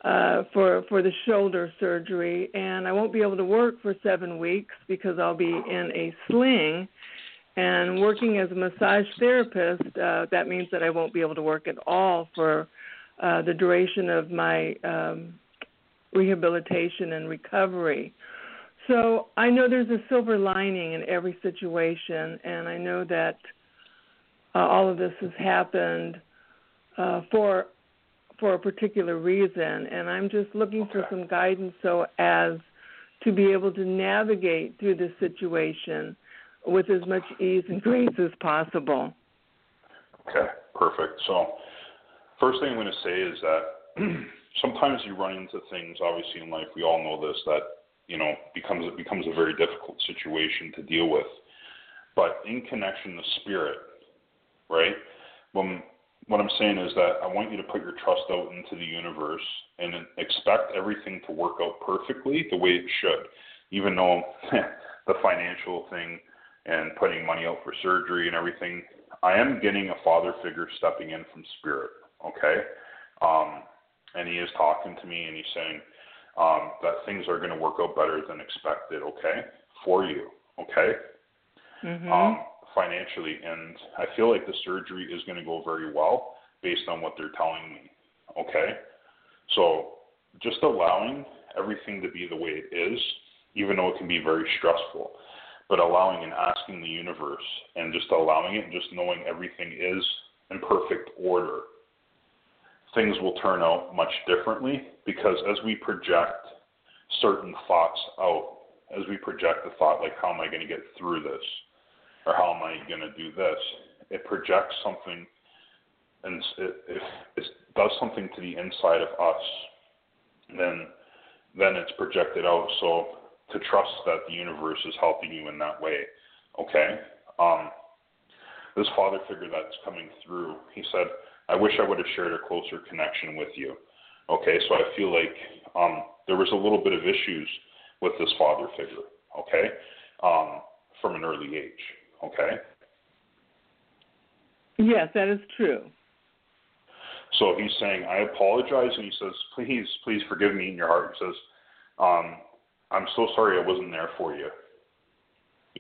uh, for for the shoulder surgery, and I won't be able to work for seven weeks because I'll be in a sling. And working as a massage therapist, uh, that means that I won't be able to work at all for uh, the duration of my um, rehabilitation and recovery. So I know there's a silver lining in every situation, and I know that uh, all of this has happened uh, for for a particular reason, and I'm just looking for some guidance so as to be able to navigate through this situation with as much ease and grace as possible. Okay, perfect. So, first thing I'm going to say is that sometimes you run into things, obviously in life, we all know this, that you know becomes it becomes a very difficult situation to deal with. But in connection to spirit, right? When what I'm saying is that I want you to put your trust out into the universe and expect everything to work out perfectly the way it should, even though the financial thing and putting money out for surgery and everything. I am getting a father figure stepping in from spirit, okay? Um, and he is talking to me and he's saying, um, that things are going to work out better than expected, okay, for you, okay? Mm-hmm. Um, financially, and I feel like the surgery is going to go very well based on what they're telling me, okay? So just allowing everything to be the way it is, even though it can be very stressful, but allowing and asking the universe and just allowing it and just knowing everything is in perfect order things will turn out much differently because as we project certain thoughts out, as we project the thought like, how am I going to get through this? Or how am I going to do this? It projects something and it, it, it does something to the inside of us. Then, then it's projected out. So to trust that the universe is helping you in that way. Okay. Um, this father figure that's coming through, he said, I wish I would have shared a closer connection with you. Okay, so I feel like um, there was a little bit of issues with this father figure. Okay, um, from an early age. Okay. Yes, that is true. So he's saying, I apologize, and he says, please, please forgive me in your heart. He says, um, I'm so sorry I wasn't there for you.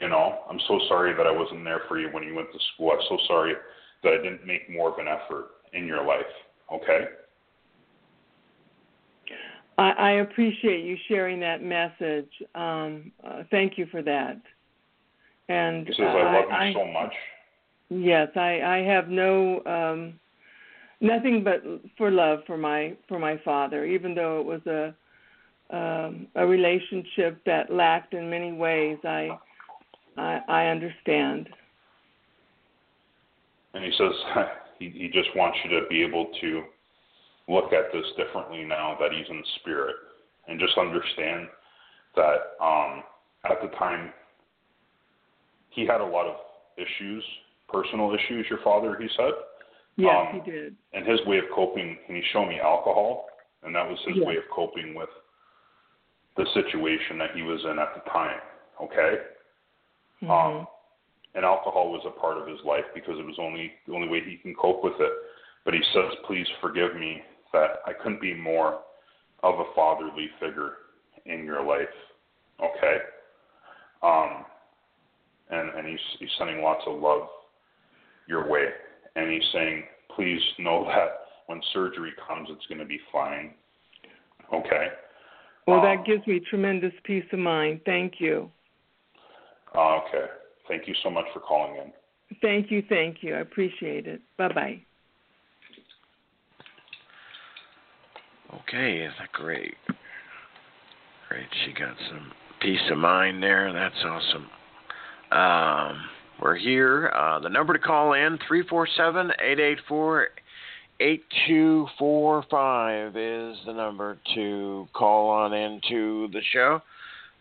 You know, I'm so sorry that I wasn't there for you when you went to school. I'm so sorry that I didn't make more of an effort in your life. Okay? I, I appreciate you sharing that message. Um, uh, thank you for that. And says, I, I love you I, so much. Yes, I, I have no um, nothing but for love for my for my father. Even though it was a um, a relationship that lacked in many ways. I, I, I understand. And he says he, he just wants you to be able to look at this differently now that he's in spirit, and just understand that um, at the time he had a lot of issues, personal issues. Your father, he said. Yes, um, he did. And his way of coping, and he showed me alcohol, and that was his Yes. way of coping with the situation that he was in at the time. Okay. Mhm. Um, and alcohol was a part of his life because it was only the only way he can cope with it. But he says, "Please forgive me that I couldn't be more of a fatherly figure in your life." Okay. Um, and and he's he's sending lots of love your way, and he's saying, "Please know that when surgery comes, it's going to be fine." Okay. well, um, that gives me tremendous peace of mind. Thank you. Uh, okay. Thank you so much for calling in. Thank you, thank you. I appreciate it. Bye bye. Okay, is that great? Great, she got some peace of mind there. That's awesome. Um, we're here. Uh, the number to call in three four seven eight eight four eight two four five is the number to call on into the show.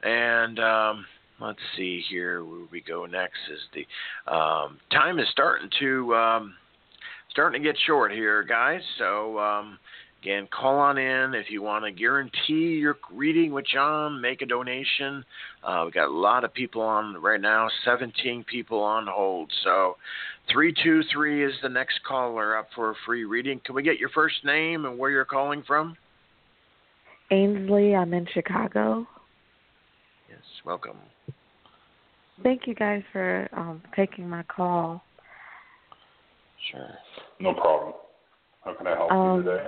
And um, let's see here where we go next is the um, time is starting to um, starting to get short here, guys. So. Um, Again, call on in if you want to guarantee your reading with Jon. Make a donation. Uh, we got a lot of people on right now. 17 people on hold. So, 323 is the next caller up for a free reading. Can we get your first name and where you're calling from? Ainsley, I'm in Chicago. Yes, welcome. Thank you guys for um, taking my call. Sure. No problem. How can I help Um, you today?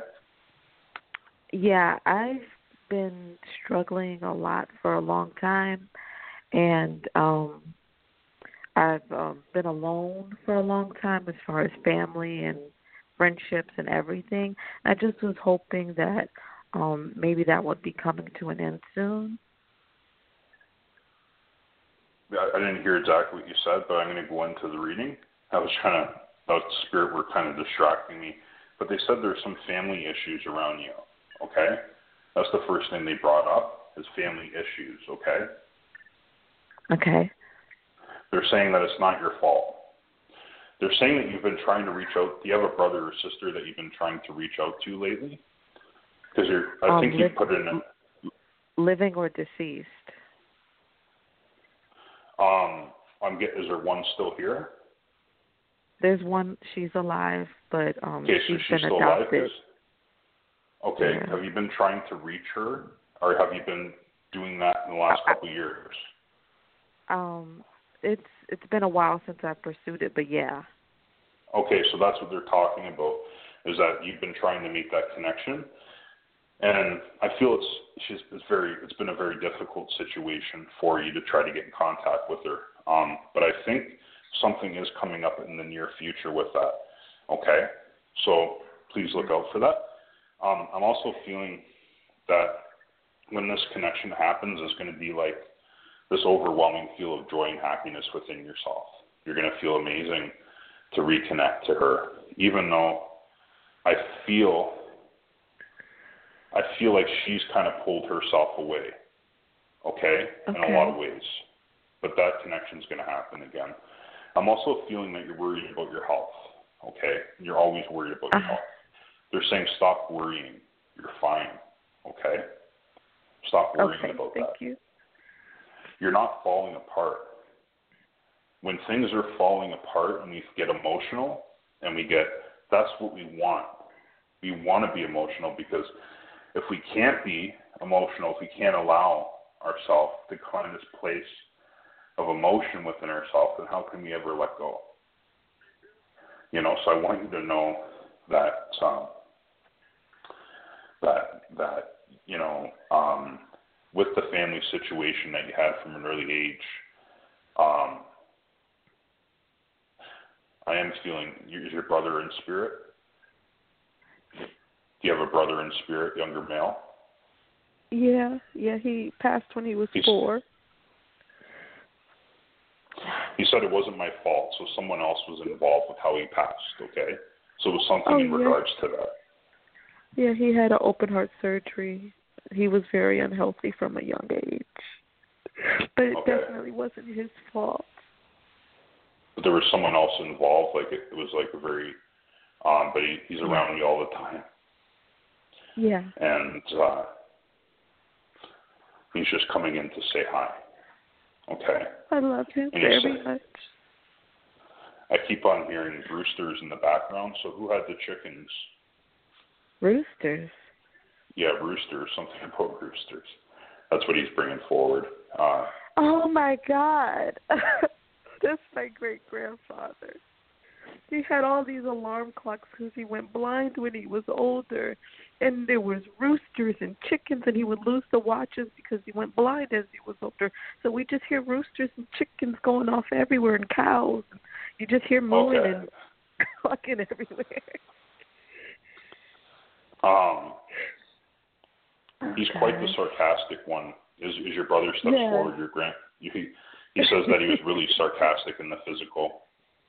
Yeah, I've been struggling a lot for a long time, and um, I've um, been alone for a long time as far as family and friendships and everything. I just was hoping that um, maybe that would be coming to an end soon. I, didn't hear exactly what you said, but I'm going to go into the reading. I was trying to, that spirit were kind of distracting me. But they said there's some family issues around you. Okay? That's the first thing they brought up is family issues. Okay? Okay. They're saying that it's not your fault. They're saying that you've been trying to reach out. Do you have a brother or sister that you've been trying to reach out to lately? Because you're, I Um, think you put in a, Living or deceased? Um, I'm get, is there one still here? There's one. She's alive, but um, Okay, so she's she's been still alive. adopted. 'cause- Okay, Yeah. have you been trying to reach her, or have you been doing that in the last I- couple of years? Um, it's it's been a while since I pursued it, but yeah. Okay, so that's what they're talking about, is that you've been trying to make that connection, and I feel it's she's it's very it's been a very difficult situation for you to try to get in contact with her. Um, but I think something is coming up in the near future with that. Okay, so please look out for that. Um, I'm also feeling that when this connection happens, it's going to be like this overwhelming feel of joy and happiness within yourself. You're going to feel amazing to reconnect to her, even though I feel I feel like she's kind of pulled herself away. Okay, in a lot of ways, but that connection's going to happen again. I'm also feeling that you're worried about your health. Okay, you're always worried about your Uh-huh. health. They're saying stop worrying. You're fine. Okay, stop worrying Okay. about Thank that you. you're not falling apart. When things are falling apart and we get emotional and we get, that's what we want. We want to be emotional because if we can't be emotional, if we can't allow ourselves to find this place of emotion within ourselves, then how can we ever let go? You know, so I want you to know that um, that that you know um, with the family situation that you had from an early age, um, I am feeling is your brother in spirit? Do you have a brother in spirit, younger male? Yeah, yeah. He passed when he was He's- four. He said it wasn't my fault, so someone else was involved with how he passed. Okay, so it was something Oh, in yeah. regards to that. Yeah, he had an open heart surgery. He was very unhealthy from a young age. But it Okay. definitely wasn't his fault. But there was someone else involved. Like it, it was like a very, um, but he, he's around me all the time, Yeah. and uh, he's just coming in to say hi. Okay. I love him And very much. I keep on hearing roosters in the background. So who had the chickens? Roosters. Yeah, roosters. Something about roosters. That's what he's bringing forward. Uh, Oh my God. That's my great grandfather. He had all these alarm clocks because he went blind when he was older, and there was roosters and chickens, and he would lose the watches because he went blind as he was older. So we just hear roosters and chickens going off everywhere, and cows. You just hear mooing Okay. and clucking everywhere. um, he's quite the sarcastic one. Is is your brother steps Yeah. forward? Your grand. He he says that he was really sarcastic in the physical.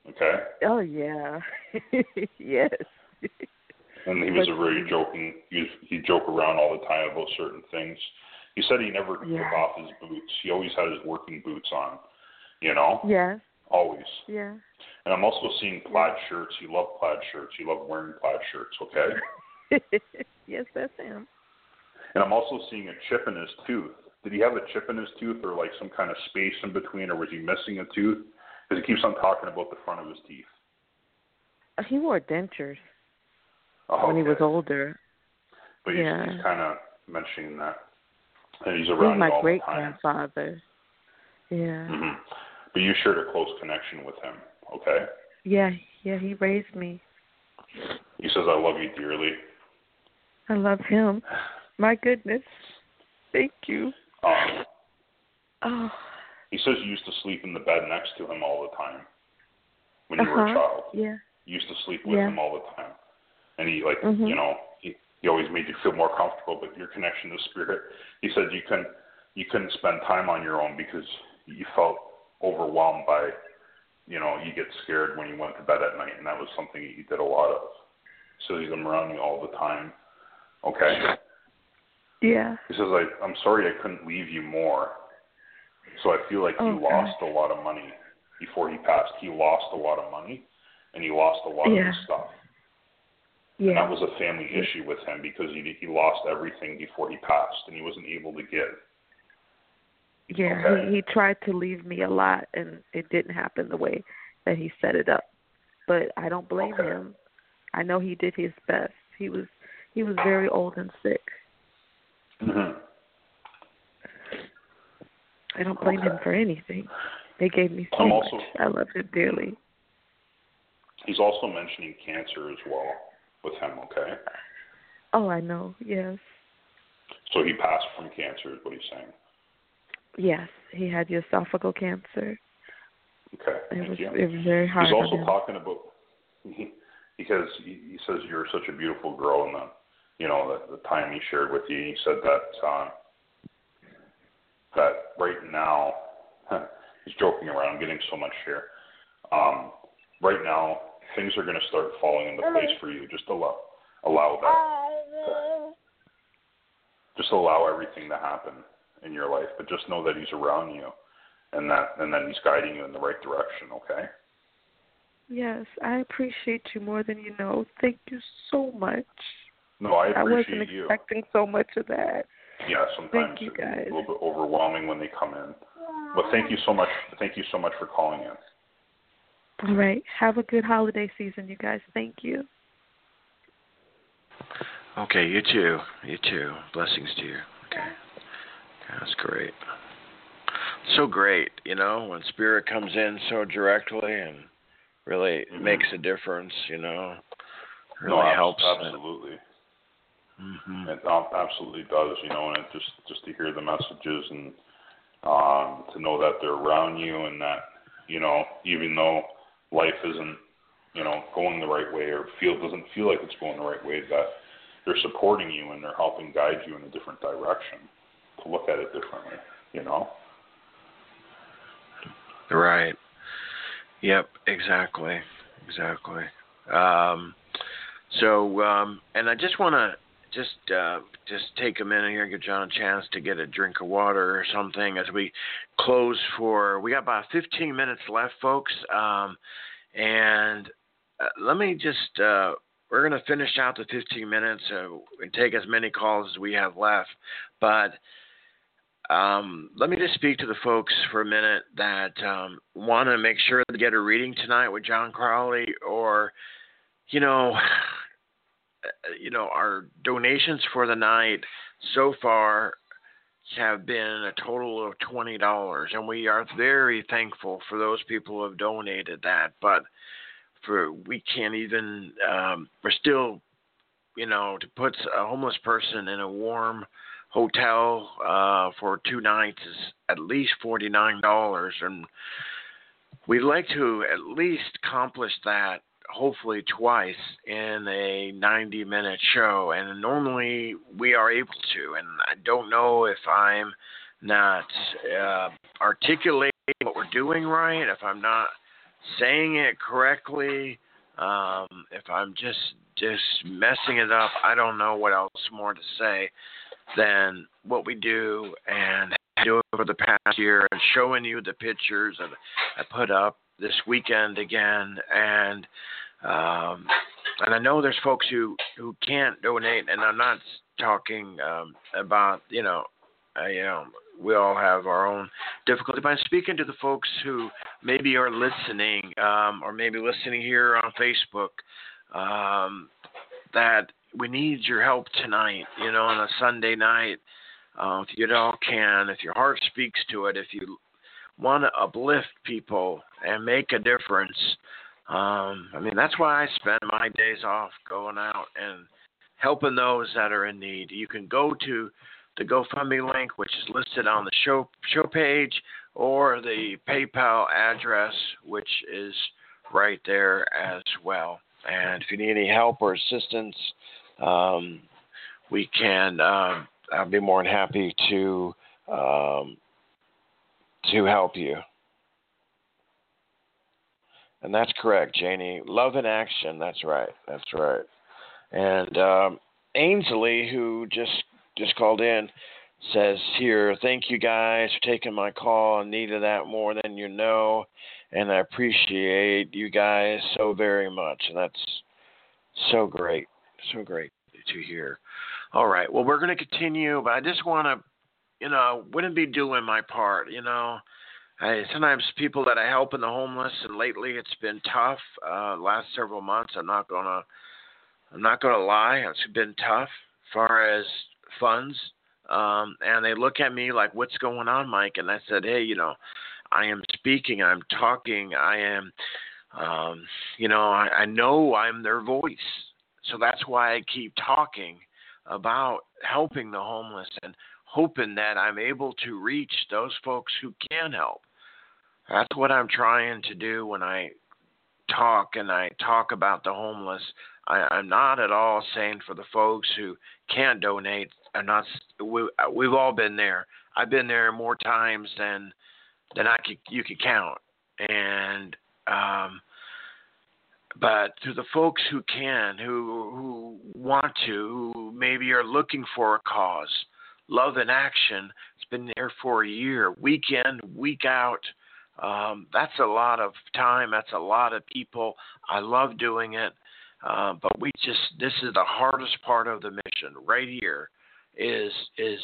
Okay. Oh yeah, yes. and he was But- a very joking. He he'd joke around all the time about certain things. He said he never took off his boots. He always had his working boots on. You know, Yes, always. yeah. And I'm also seeing plaid shirts. He loved plaid shirts. He loved wearing plaid shirts. Okay. yes, that's him. And I'm also seeing a chip in his tooth. Did he have a chip in his tooth, or like some kind of space in between, or was he missing a tooth? Because he keeps on talking about the front of his teeth. He wore dentures Oh, when he was okay. older. But he's, yeah. he's kind of mentioning that. And he's He's around my you all great grandfather. Yeah. hmm But you shared a close connection with him, okay? Yeah, yeah, he raised me. He says, I love you dearly. I love him. My goodness. Thank you. Um, Oh. He says you used to sleep in the bed next to him all the time when you were a Uh-huh. child. Yeah. You used to sleep with Yeah. him all the time. And he, like, Mhm. you know, he, he always made you feel more comfortable, but your connection to spirit, he said you couldn't, you couldn't spend time on your own because you felt overwhelmed by, you know, you get scared when you went to bed at night, and that was something that you did a lot of. So he's around you all the time. Okay. Yeah. He says, I, I'm sorry I couldn't leave you more. So I feel like he Oh, lost a lot of money before he passed. He lost a lot of money and he lost a lot of his stuff. Yeah. And that was a family issue with him because he he lost everything before he passed and he wasn't able to give. Yeah, Okay. he he tried to leave me a lot, and it didn't happen the way that he set it up. But I don't blame Okay. him. I know he did his best. He was he was very old and sick. Mm-hmm. I don't blame him for anything. They gave me so I'm much. also- I love him dearly. He's also mentioning cancer as well with him, okay? Oh, I know. Yes, So he passed from cancer is what he's saying. yes. He had esophageal cancer. Okay. It was it was very hard He's also talking about he, because he, he says you're such a beautiful girl, and the you know the, the time he shared with you. He said that uh, that right now he's joking around, I'm getting so much here. Um, right now, things are going to start falling into place for you. Just allow allow that. Just allow everything to happen in your life, but just know that he's around you, and that and that he's guiding you in the right direction. Okay. Yes, I appreciate you more than you know. Thank you so much. No, I appreciate you. I wasn't you. expecting so much of that. Yeah, sometimes you, it's a little bit overwhelming when they come in. But thank you so much. Thank you so much for calling in. All right. Have a good holiday season, you guys. Thank you. Okay, you too. You too. Blessings to you. Okay. That's great. So great, you know, when spirit comes in so directly and really Mhm. makes a difference, you know. Really no, helps. Absolutely, hmm it absolutely does. You know, and just just to hear the messages and um, to know that they're around you and that you know even though life isn't you know going the right way or feel doesn't feel like it's going the right way that they're supporting you and they're helping guide you in a different direction to look at it differently. You know. Right. Yep. Exactly. Exactly. Um, so, um, and I just want to just uh, just take a minute here give Jon a chance to get a drink of water or something as we close for. We got about 15 minutes left, folks, um, and uh, let me just. Uh, we're going to finish out the 15 minutes uh, and take as many calls as we have left, but. Um, let me just speak to the folks for a minute that um, want to make sure to get a reading tonight with Jon Crawley, or, you know, you know, our donations for the night so far have been a total of twenty dollars, and we are very thankful for those people who have donated that. But for we can't even, um, we're still, you know, to put a homeless person in a warm hotel uh, for two nights is at least forty nine dollars, and we'd like to at least accomplish that hopefully twice in a 90 minute show and normally we are able to and i don't know if i'm not uh, articulating what we're doing right if i'm not saying it correctly um, if i'm just just messing it up i don't know what else more to say than what we do and do over the past year and showing you the pictures that i put up this weekend again and um, and I know there's folks who who can't donate, and I'm not talking um, about you know, you know, we all have our own difficulty. But I'm speaking to the folks who maybe are listening, um, or maybe listening here on Facebook, um, that we need your help tonight. You know, on a Sunday night, uh, if you all can, if your heart speaks to it, if you want to uplift people and make a difference um, I mean, that's why I spend my days off going out and helping those that are in need. You can go to the GoFundMe link, which is listed on the show show page, or the PayPal address, which is right there as well. And if you need any help or assistance, um, we can. Uh, I'll be more than happy to um, to help you. And that's correct, Janie. Love in action. That's right. That's right. And um, Ainsley, who just just called in, says here, thank you guys for taking my call. I needed that more than you know, and I appreciate you guys so very much. And that's so great, so great to hear. All right, well, we're going to continue, but I just want to, you know, wouldn't be doing my part, you know. I, sometimes people that I help in the homeless, and lately it's been tough. Uh, last several months, I'm not gonna, I'm not gonna lie, it's been tough as far as funds. Um, and they look at me like, "What's going on, Mike?" And I said, "Hey, you know, I am speaking, I'm talking, I am, um, you know, I, I know I'm their voice, so that's why I keep talking about helping the homeless and hoping that I'm able to reach those folks who can help. That's what I'm trying to do when I talk and I talk about the homeless. I, I'm not at all saying for the folks who can't donate. I'm not. We, we've all been there. I've been there more times than than I could you could count. And um, but to the folks who can, who who want to, who maybe are looking for a cause, love in action. It's been there for a year, week in, week out. Um, that's a lot of time. That's a lot of people. I love doing it, uh, but we just this is the hardest part of the mission right here. Is is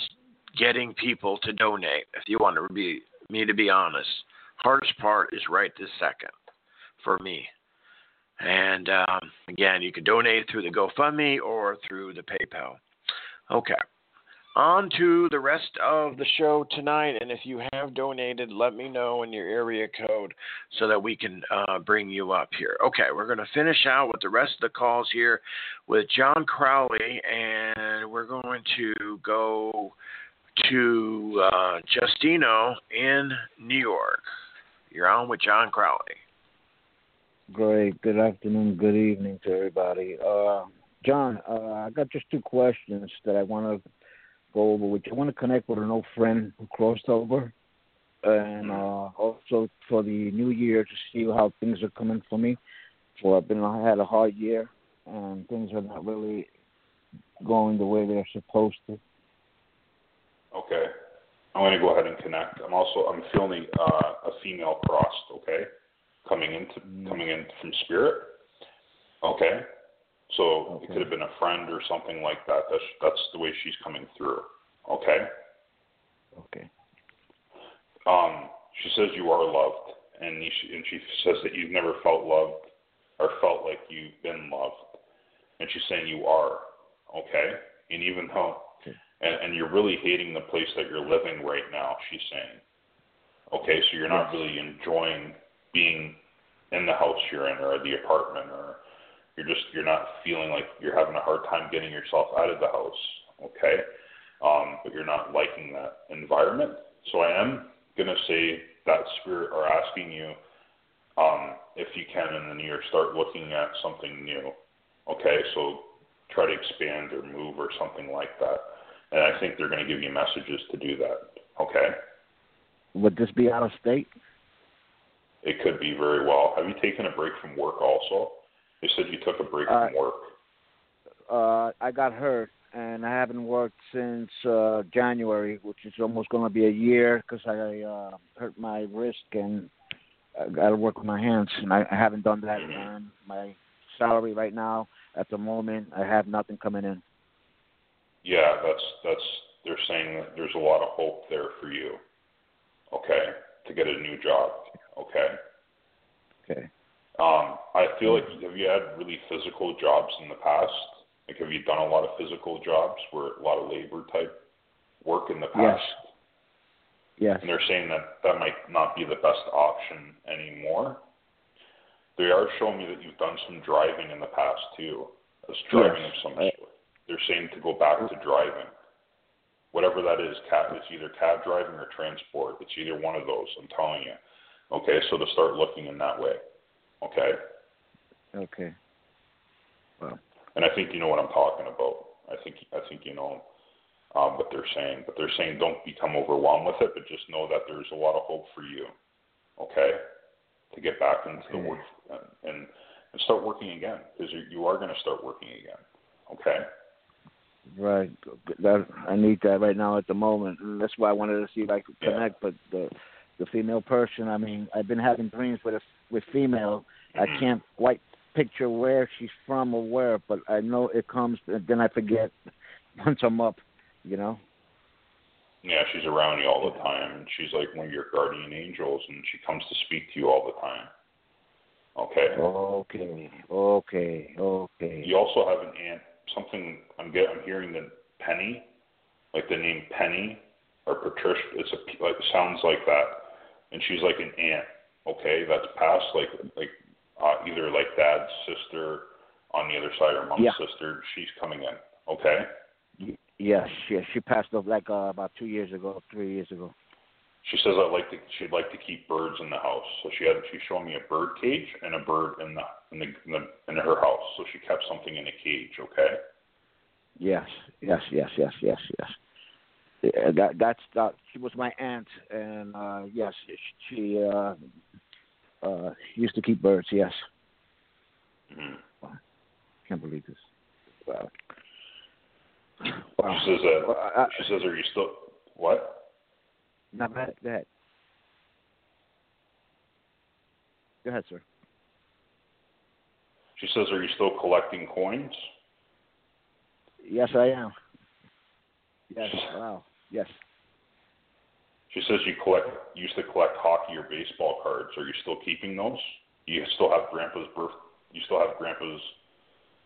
getting people to donate. If you want to be me to be honest, hardest part is right this second for me. And um, again, you can donate through the GoFundMe or through the PayPal. Okay on to the rest of the show tonight. And if you have donated, let me know in your area code so that we can uh, bring you up here. Okay, we're going to finish out with the rest of the calls here with Jon Crawley, and we're going to go to uh, Justino in New York. You're on with Jon Crawley. Great. Good afternoon. Good evening to everybody. Uh, Jon, uh, I got just two questions that I want to go over with you. I want to connect with an old friend who crossed over, and uh, also for the new year to see how things are coming for me. For I've been I had a hard year, and things are not really going the way they're supposed to. Okay. I'm going to go ahead and connect. I'm also I'm feeling uh, a female crossed. Okay, coming into Mm. coming in from spirit. Okay. So Okay. it could have been a friend or something like that. That's that's the way she's coming through. Okay. Okay. Um, she says you are loved, and you, and she says that you've never felt loved or felt like you've been loved, and she's saying you are. Okay. And even though, Okay. and, and you're really hating the place that you're living right now. She's saying. Okay, so you're not really enjoying being in the house you're in or the apartment or you're just you're not feeling like you're having a hard time getting yourself out of the house okay um, but you're not liking that environment so i am going to say that spirit are asking you um, if you can in the new year start looking at something new okay so try to expand or move or something like that and i think they're going to give you messages to do that okay Would this be out of state? It could be very well. Have you taken a break from work also? You said you took a break Uh, from work. Uh, I got hurt, and I haven't worked since uh, January, which is almost going to be a year because I uh, hurt my wrist and I got to work with my hands, and I, I haven't done that. And my salary right now, at the moment, I have nothing coming in. Yeah, that's that's they're saying that there's a lot of hope there for you. Okay, to get a new job. Okay. Okay. Um, I feel like have you had really physical jobs in the past? Like have you done a lot of physical jobs where a lot of labor type work in the past? Yes. Yes. and they're saying that that might not be the best option anymore. They are showing me that you've done some driving in the past too, as driving Yes, of some sort. They're saying to go back to driving, whatever that is. Cab, it's either cab driving or transport. It's either one of those. I'm telling you. Okay, so to start looking in that way. Okay, Okay. Well, and I think you know what I'm talking about. I think I think you know um, what they're saying, but they're saying don't become overwhelmed with it, but just know that there's a lot of hope for you. Okay, to get back into the work and and, and start working again because you, you are going to start working again. Okay. right. That I need that right now at the moment. And that's why I wanted to see if I could Yeah. connect. But the the female person, I mean, I've been having dreams with a, with female. I Mhm. can't quite picture where she's from or where, but I know it comes, and then I forget once I'm up. You know. Yeah, she's around you all the time, and she's like one of your guardian angels, and she comes to speak to you all the time. Okay. Okay. Okay. Okay. You also have an aunt. Something I'm get. I'm hearing the Penny, like the name Penny or Patricia. It's a like sounds like that, and she's like an aunt. Okay, that's passed like like uh, either like dad's sister on the other side or mom's Yeah. sister. She's coming in. Okay. Y- Yes. Yes. She passed off like uh, about two years ago, three years ago. She says I'd like to. She'd like to keep birds in the house, so she had. She's showing me a bird cage and a bird in the in the in, the, in her house. So she kept something in a cage. Okay. Yes, yes, yes, yes, yes, yes. Yeah, that that's that. She was my aunt, and uh yes, she uh uh used to keep birds. Yes, Mm-hmm. can't believe this. Wow. She says that. Well, I- she says, "Are you still what?" No, go ahead. Go ahead. Go ahead, sir. She says, "Are you still collecting coins?" Yes, I am. Yes. Wow. Yes. She says you collect used to collect hockey or baseball cards. Are you still keeping those? You still have grandpa's birth. You still have grandpa's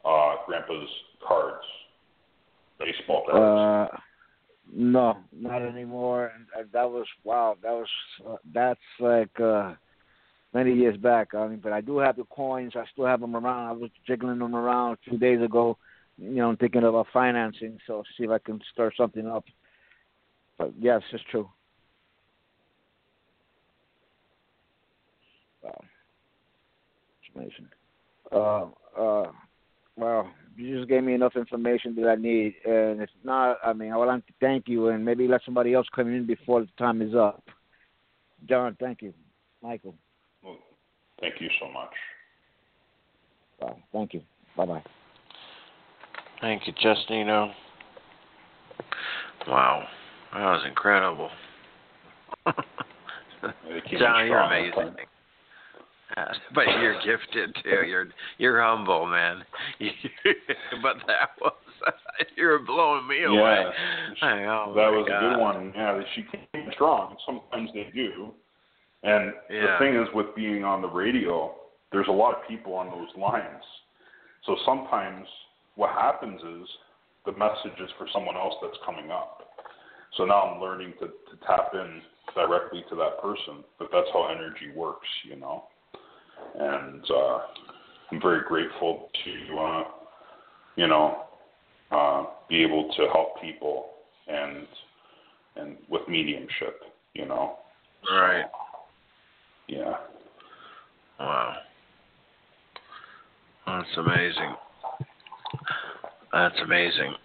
uh, grandpa's cards, baseball cards. Uh, no, not anymore. And that was wow. That was uh, that's like uh many years back. I mean, but I do have the coins. I still have them around. I was jiggling them around a few days ago. You know, thinking about financing. So see if I can stir something up. But yes, it's true. Wow, it's amazing. Uh, uh, well, you just gave me enough information that I need, and if not, I mean, I would like to thank you, and maybe let somebody else come in before the time is up. Jon, thank you. Michael. Well, thank you so much. Bye. Thank you. Bye bye. Thank you, Justino. Wow, that was incredible. They keep me Jon, you're amazing. But you're gifted too. You're you're humble, man. but that was you're blowing me away. Yeah, oh that my was a good one. Yeah, she came strong. Sometimes they do. And Yeah. the thing is, with being on the radio, there's a lot of people on those lines. So sometimes what happens is the message is for someone else that's coming up. So now I'm learning to, to tap in directly to that person. But that's how energy works, you know. And uh, I'm very grateful to, uh, you know, uh, be able to help people and and with mediumship, you know. Right. Yeah. Wow. That's amazing. That's amazing.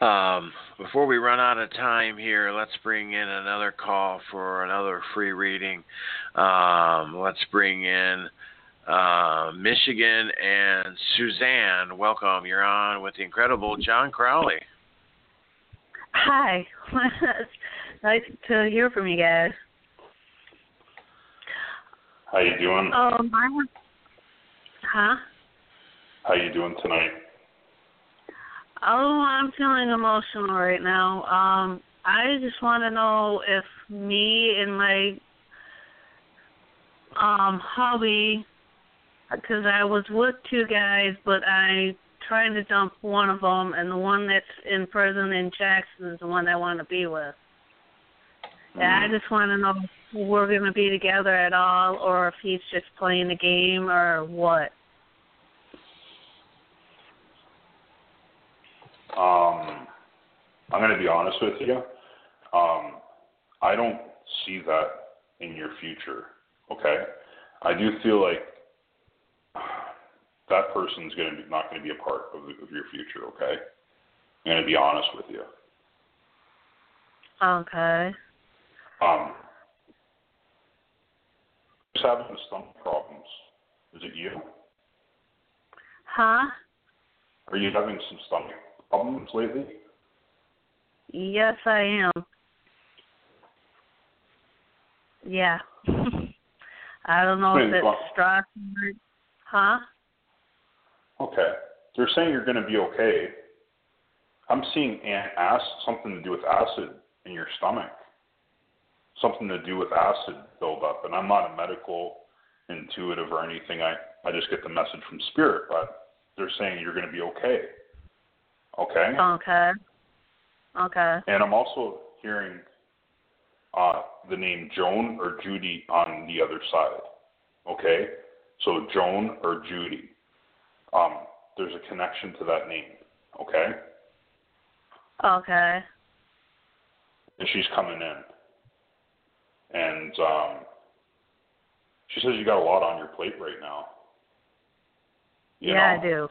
Um, before we run out of time here, let's bring in another call for another free reading. Um, let's bring in uh, Michigan and Suzanne. Welcome. You're on with the incredible Jon Crawley. Hi. nice to hear from you guys. How you doing? Um, I was, huh? How you doing tonight? Oh, I'm feeling emotional right now. Um, I just want to know if me and my um hubby, because I was with two guys, but I trying to dump one of them, and the one that's in prison in Jackson is the one I want to be with. And I just want to know if we're going to be together at all, or if he's just playing a game, or what. Um, I'm going to be honest with you. Um, I don't see that in your future. Okay, I do feel like that person's going to be not going to be a part of, the, of your future. Okay, I'm going to be honest with you. Okay. Um, just having stomach problems. Is it you? Huh? Are you having some stomach problems lately? Yes, I am. Yeah. I don't know if Wait, it's what? stress. Huh? Okay. They're saying you're going to be okay. I'm seeing an acid, something to do with acid in your stomach. Something to do with acid buildup. And I'm not a medical intuitive or anything. I, I just get the message from spirit, but they're saying you're going to be okay. Okay? Okay. Okay. And I'm also hearing uh, the name Joan or Judy on the other side. Okay? So Joan or Judy. Um, there's a connection to that name. Okay? Okay. And she's coming in. And um, she says you got a lot on your plate right now. You yeah, know? I do.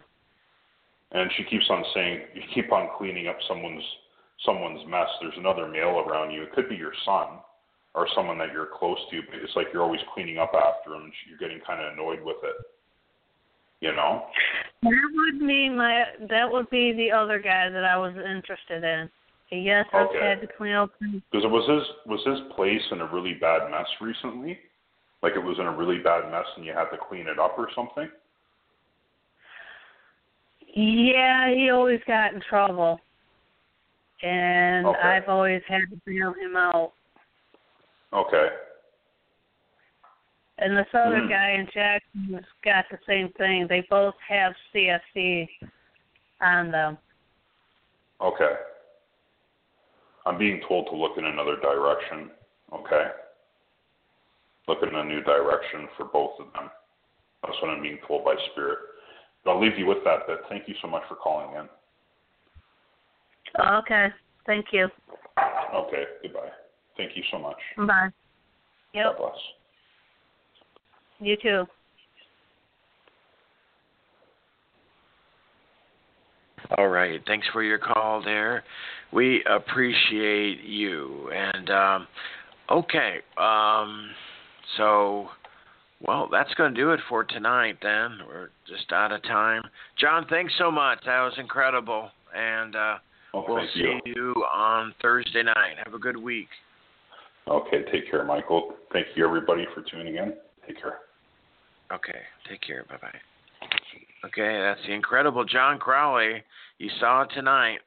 And she keeps on saying you keep on cleaning up someone's someone's mess. There's another male around you. It could be your son or someone that you're close to, but it's like you're always cleaning up after him. and You're getting kind of annoyed with it. You know? That would be my. That would be the other guy that I was interested in. Yes, I've Okay. had to clean up. Because was his was his place in a really bad mess recently? Like it was in a really bad mess and you had to clean it up or something? Yeah, he always got in trouble, and Okay. I've always had to bail him out. Okay. And this other Hmm. guy in Jackson's got the same thing. They both have CSC on them. Okay. I'm being told to look in another direction. Okay. Look in a new direction for both of them. That's what I'm being told by Spirit. But I'll leave you with that. But thank you so much for calling in. Okay. Thank you. Okay. Goodbye. Thank you so much. Bye. God bless. You too. All right. Thanks for your call there. We appreciate you. And um, okay, um, so well, that's going to do it for tonight. Then we're just out of time. Jon, thanks so much. That was incredible. And uh, Oh, we'll see you. you on Thursday night. Have a good week. Okay, take care, Michael. Thank you, everybody, for tuning in. Take care. Okay. Take care. Bye bye. Okay, that's the incredible Jon Crawley. You saw it tonight.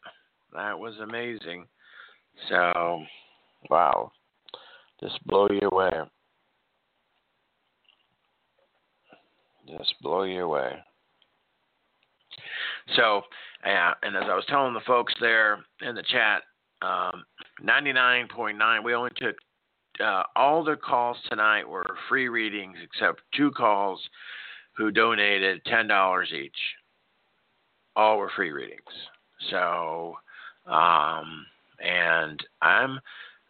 That was amazing. So, wow. Just blow you away. Just blow you away. So, yeah, and as I was telling the folks there in the chat, um, 99.9, we only took uh, all the calls tonight were free readings except two calls who donated $10 each. All were free readings. So, um, and I'm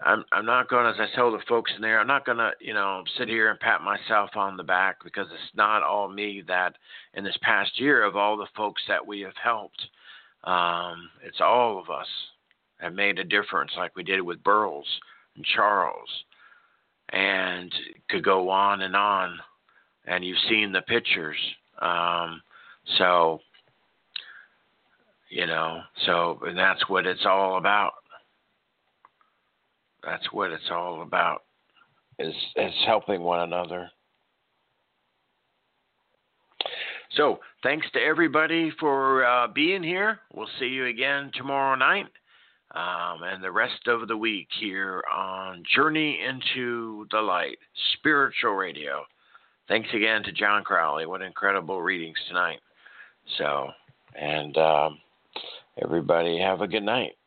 I'm I'm not going to, as I tell the folks in there, I'm not going to, you know, sit here and pat myself on the back because it's not all me that in this past year of all the folks that we have helped, um, it's all of us have made a difference, like we did with Burles and Charles, and could go on and on. And you've seen the pictures, um, so you know, so and that's what it's all about that's what it's all about. Is is helping one another. So thanks to everybody for uh, being here. We'll see you again tomorrow night um, and the rest of the week here on journey into the light spiritual radio. Thanks again to Jon Crawley. What incredible readings tonight. So and um, everybody have a good night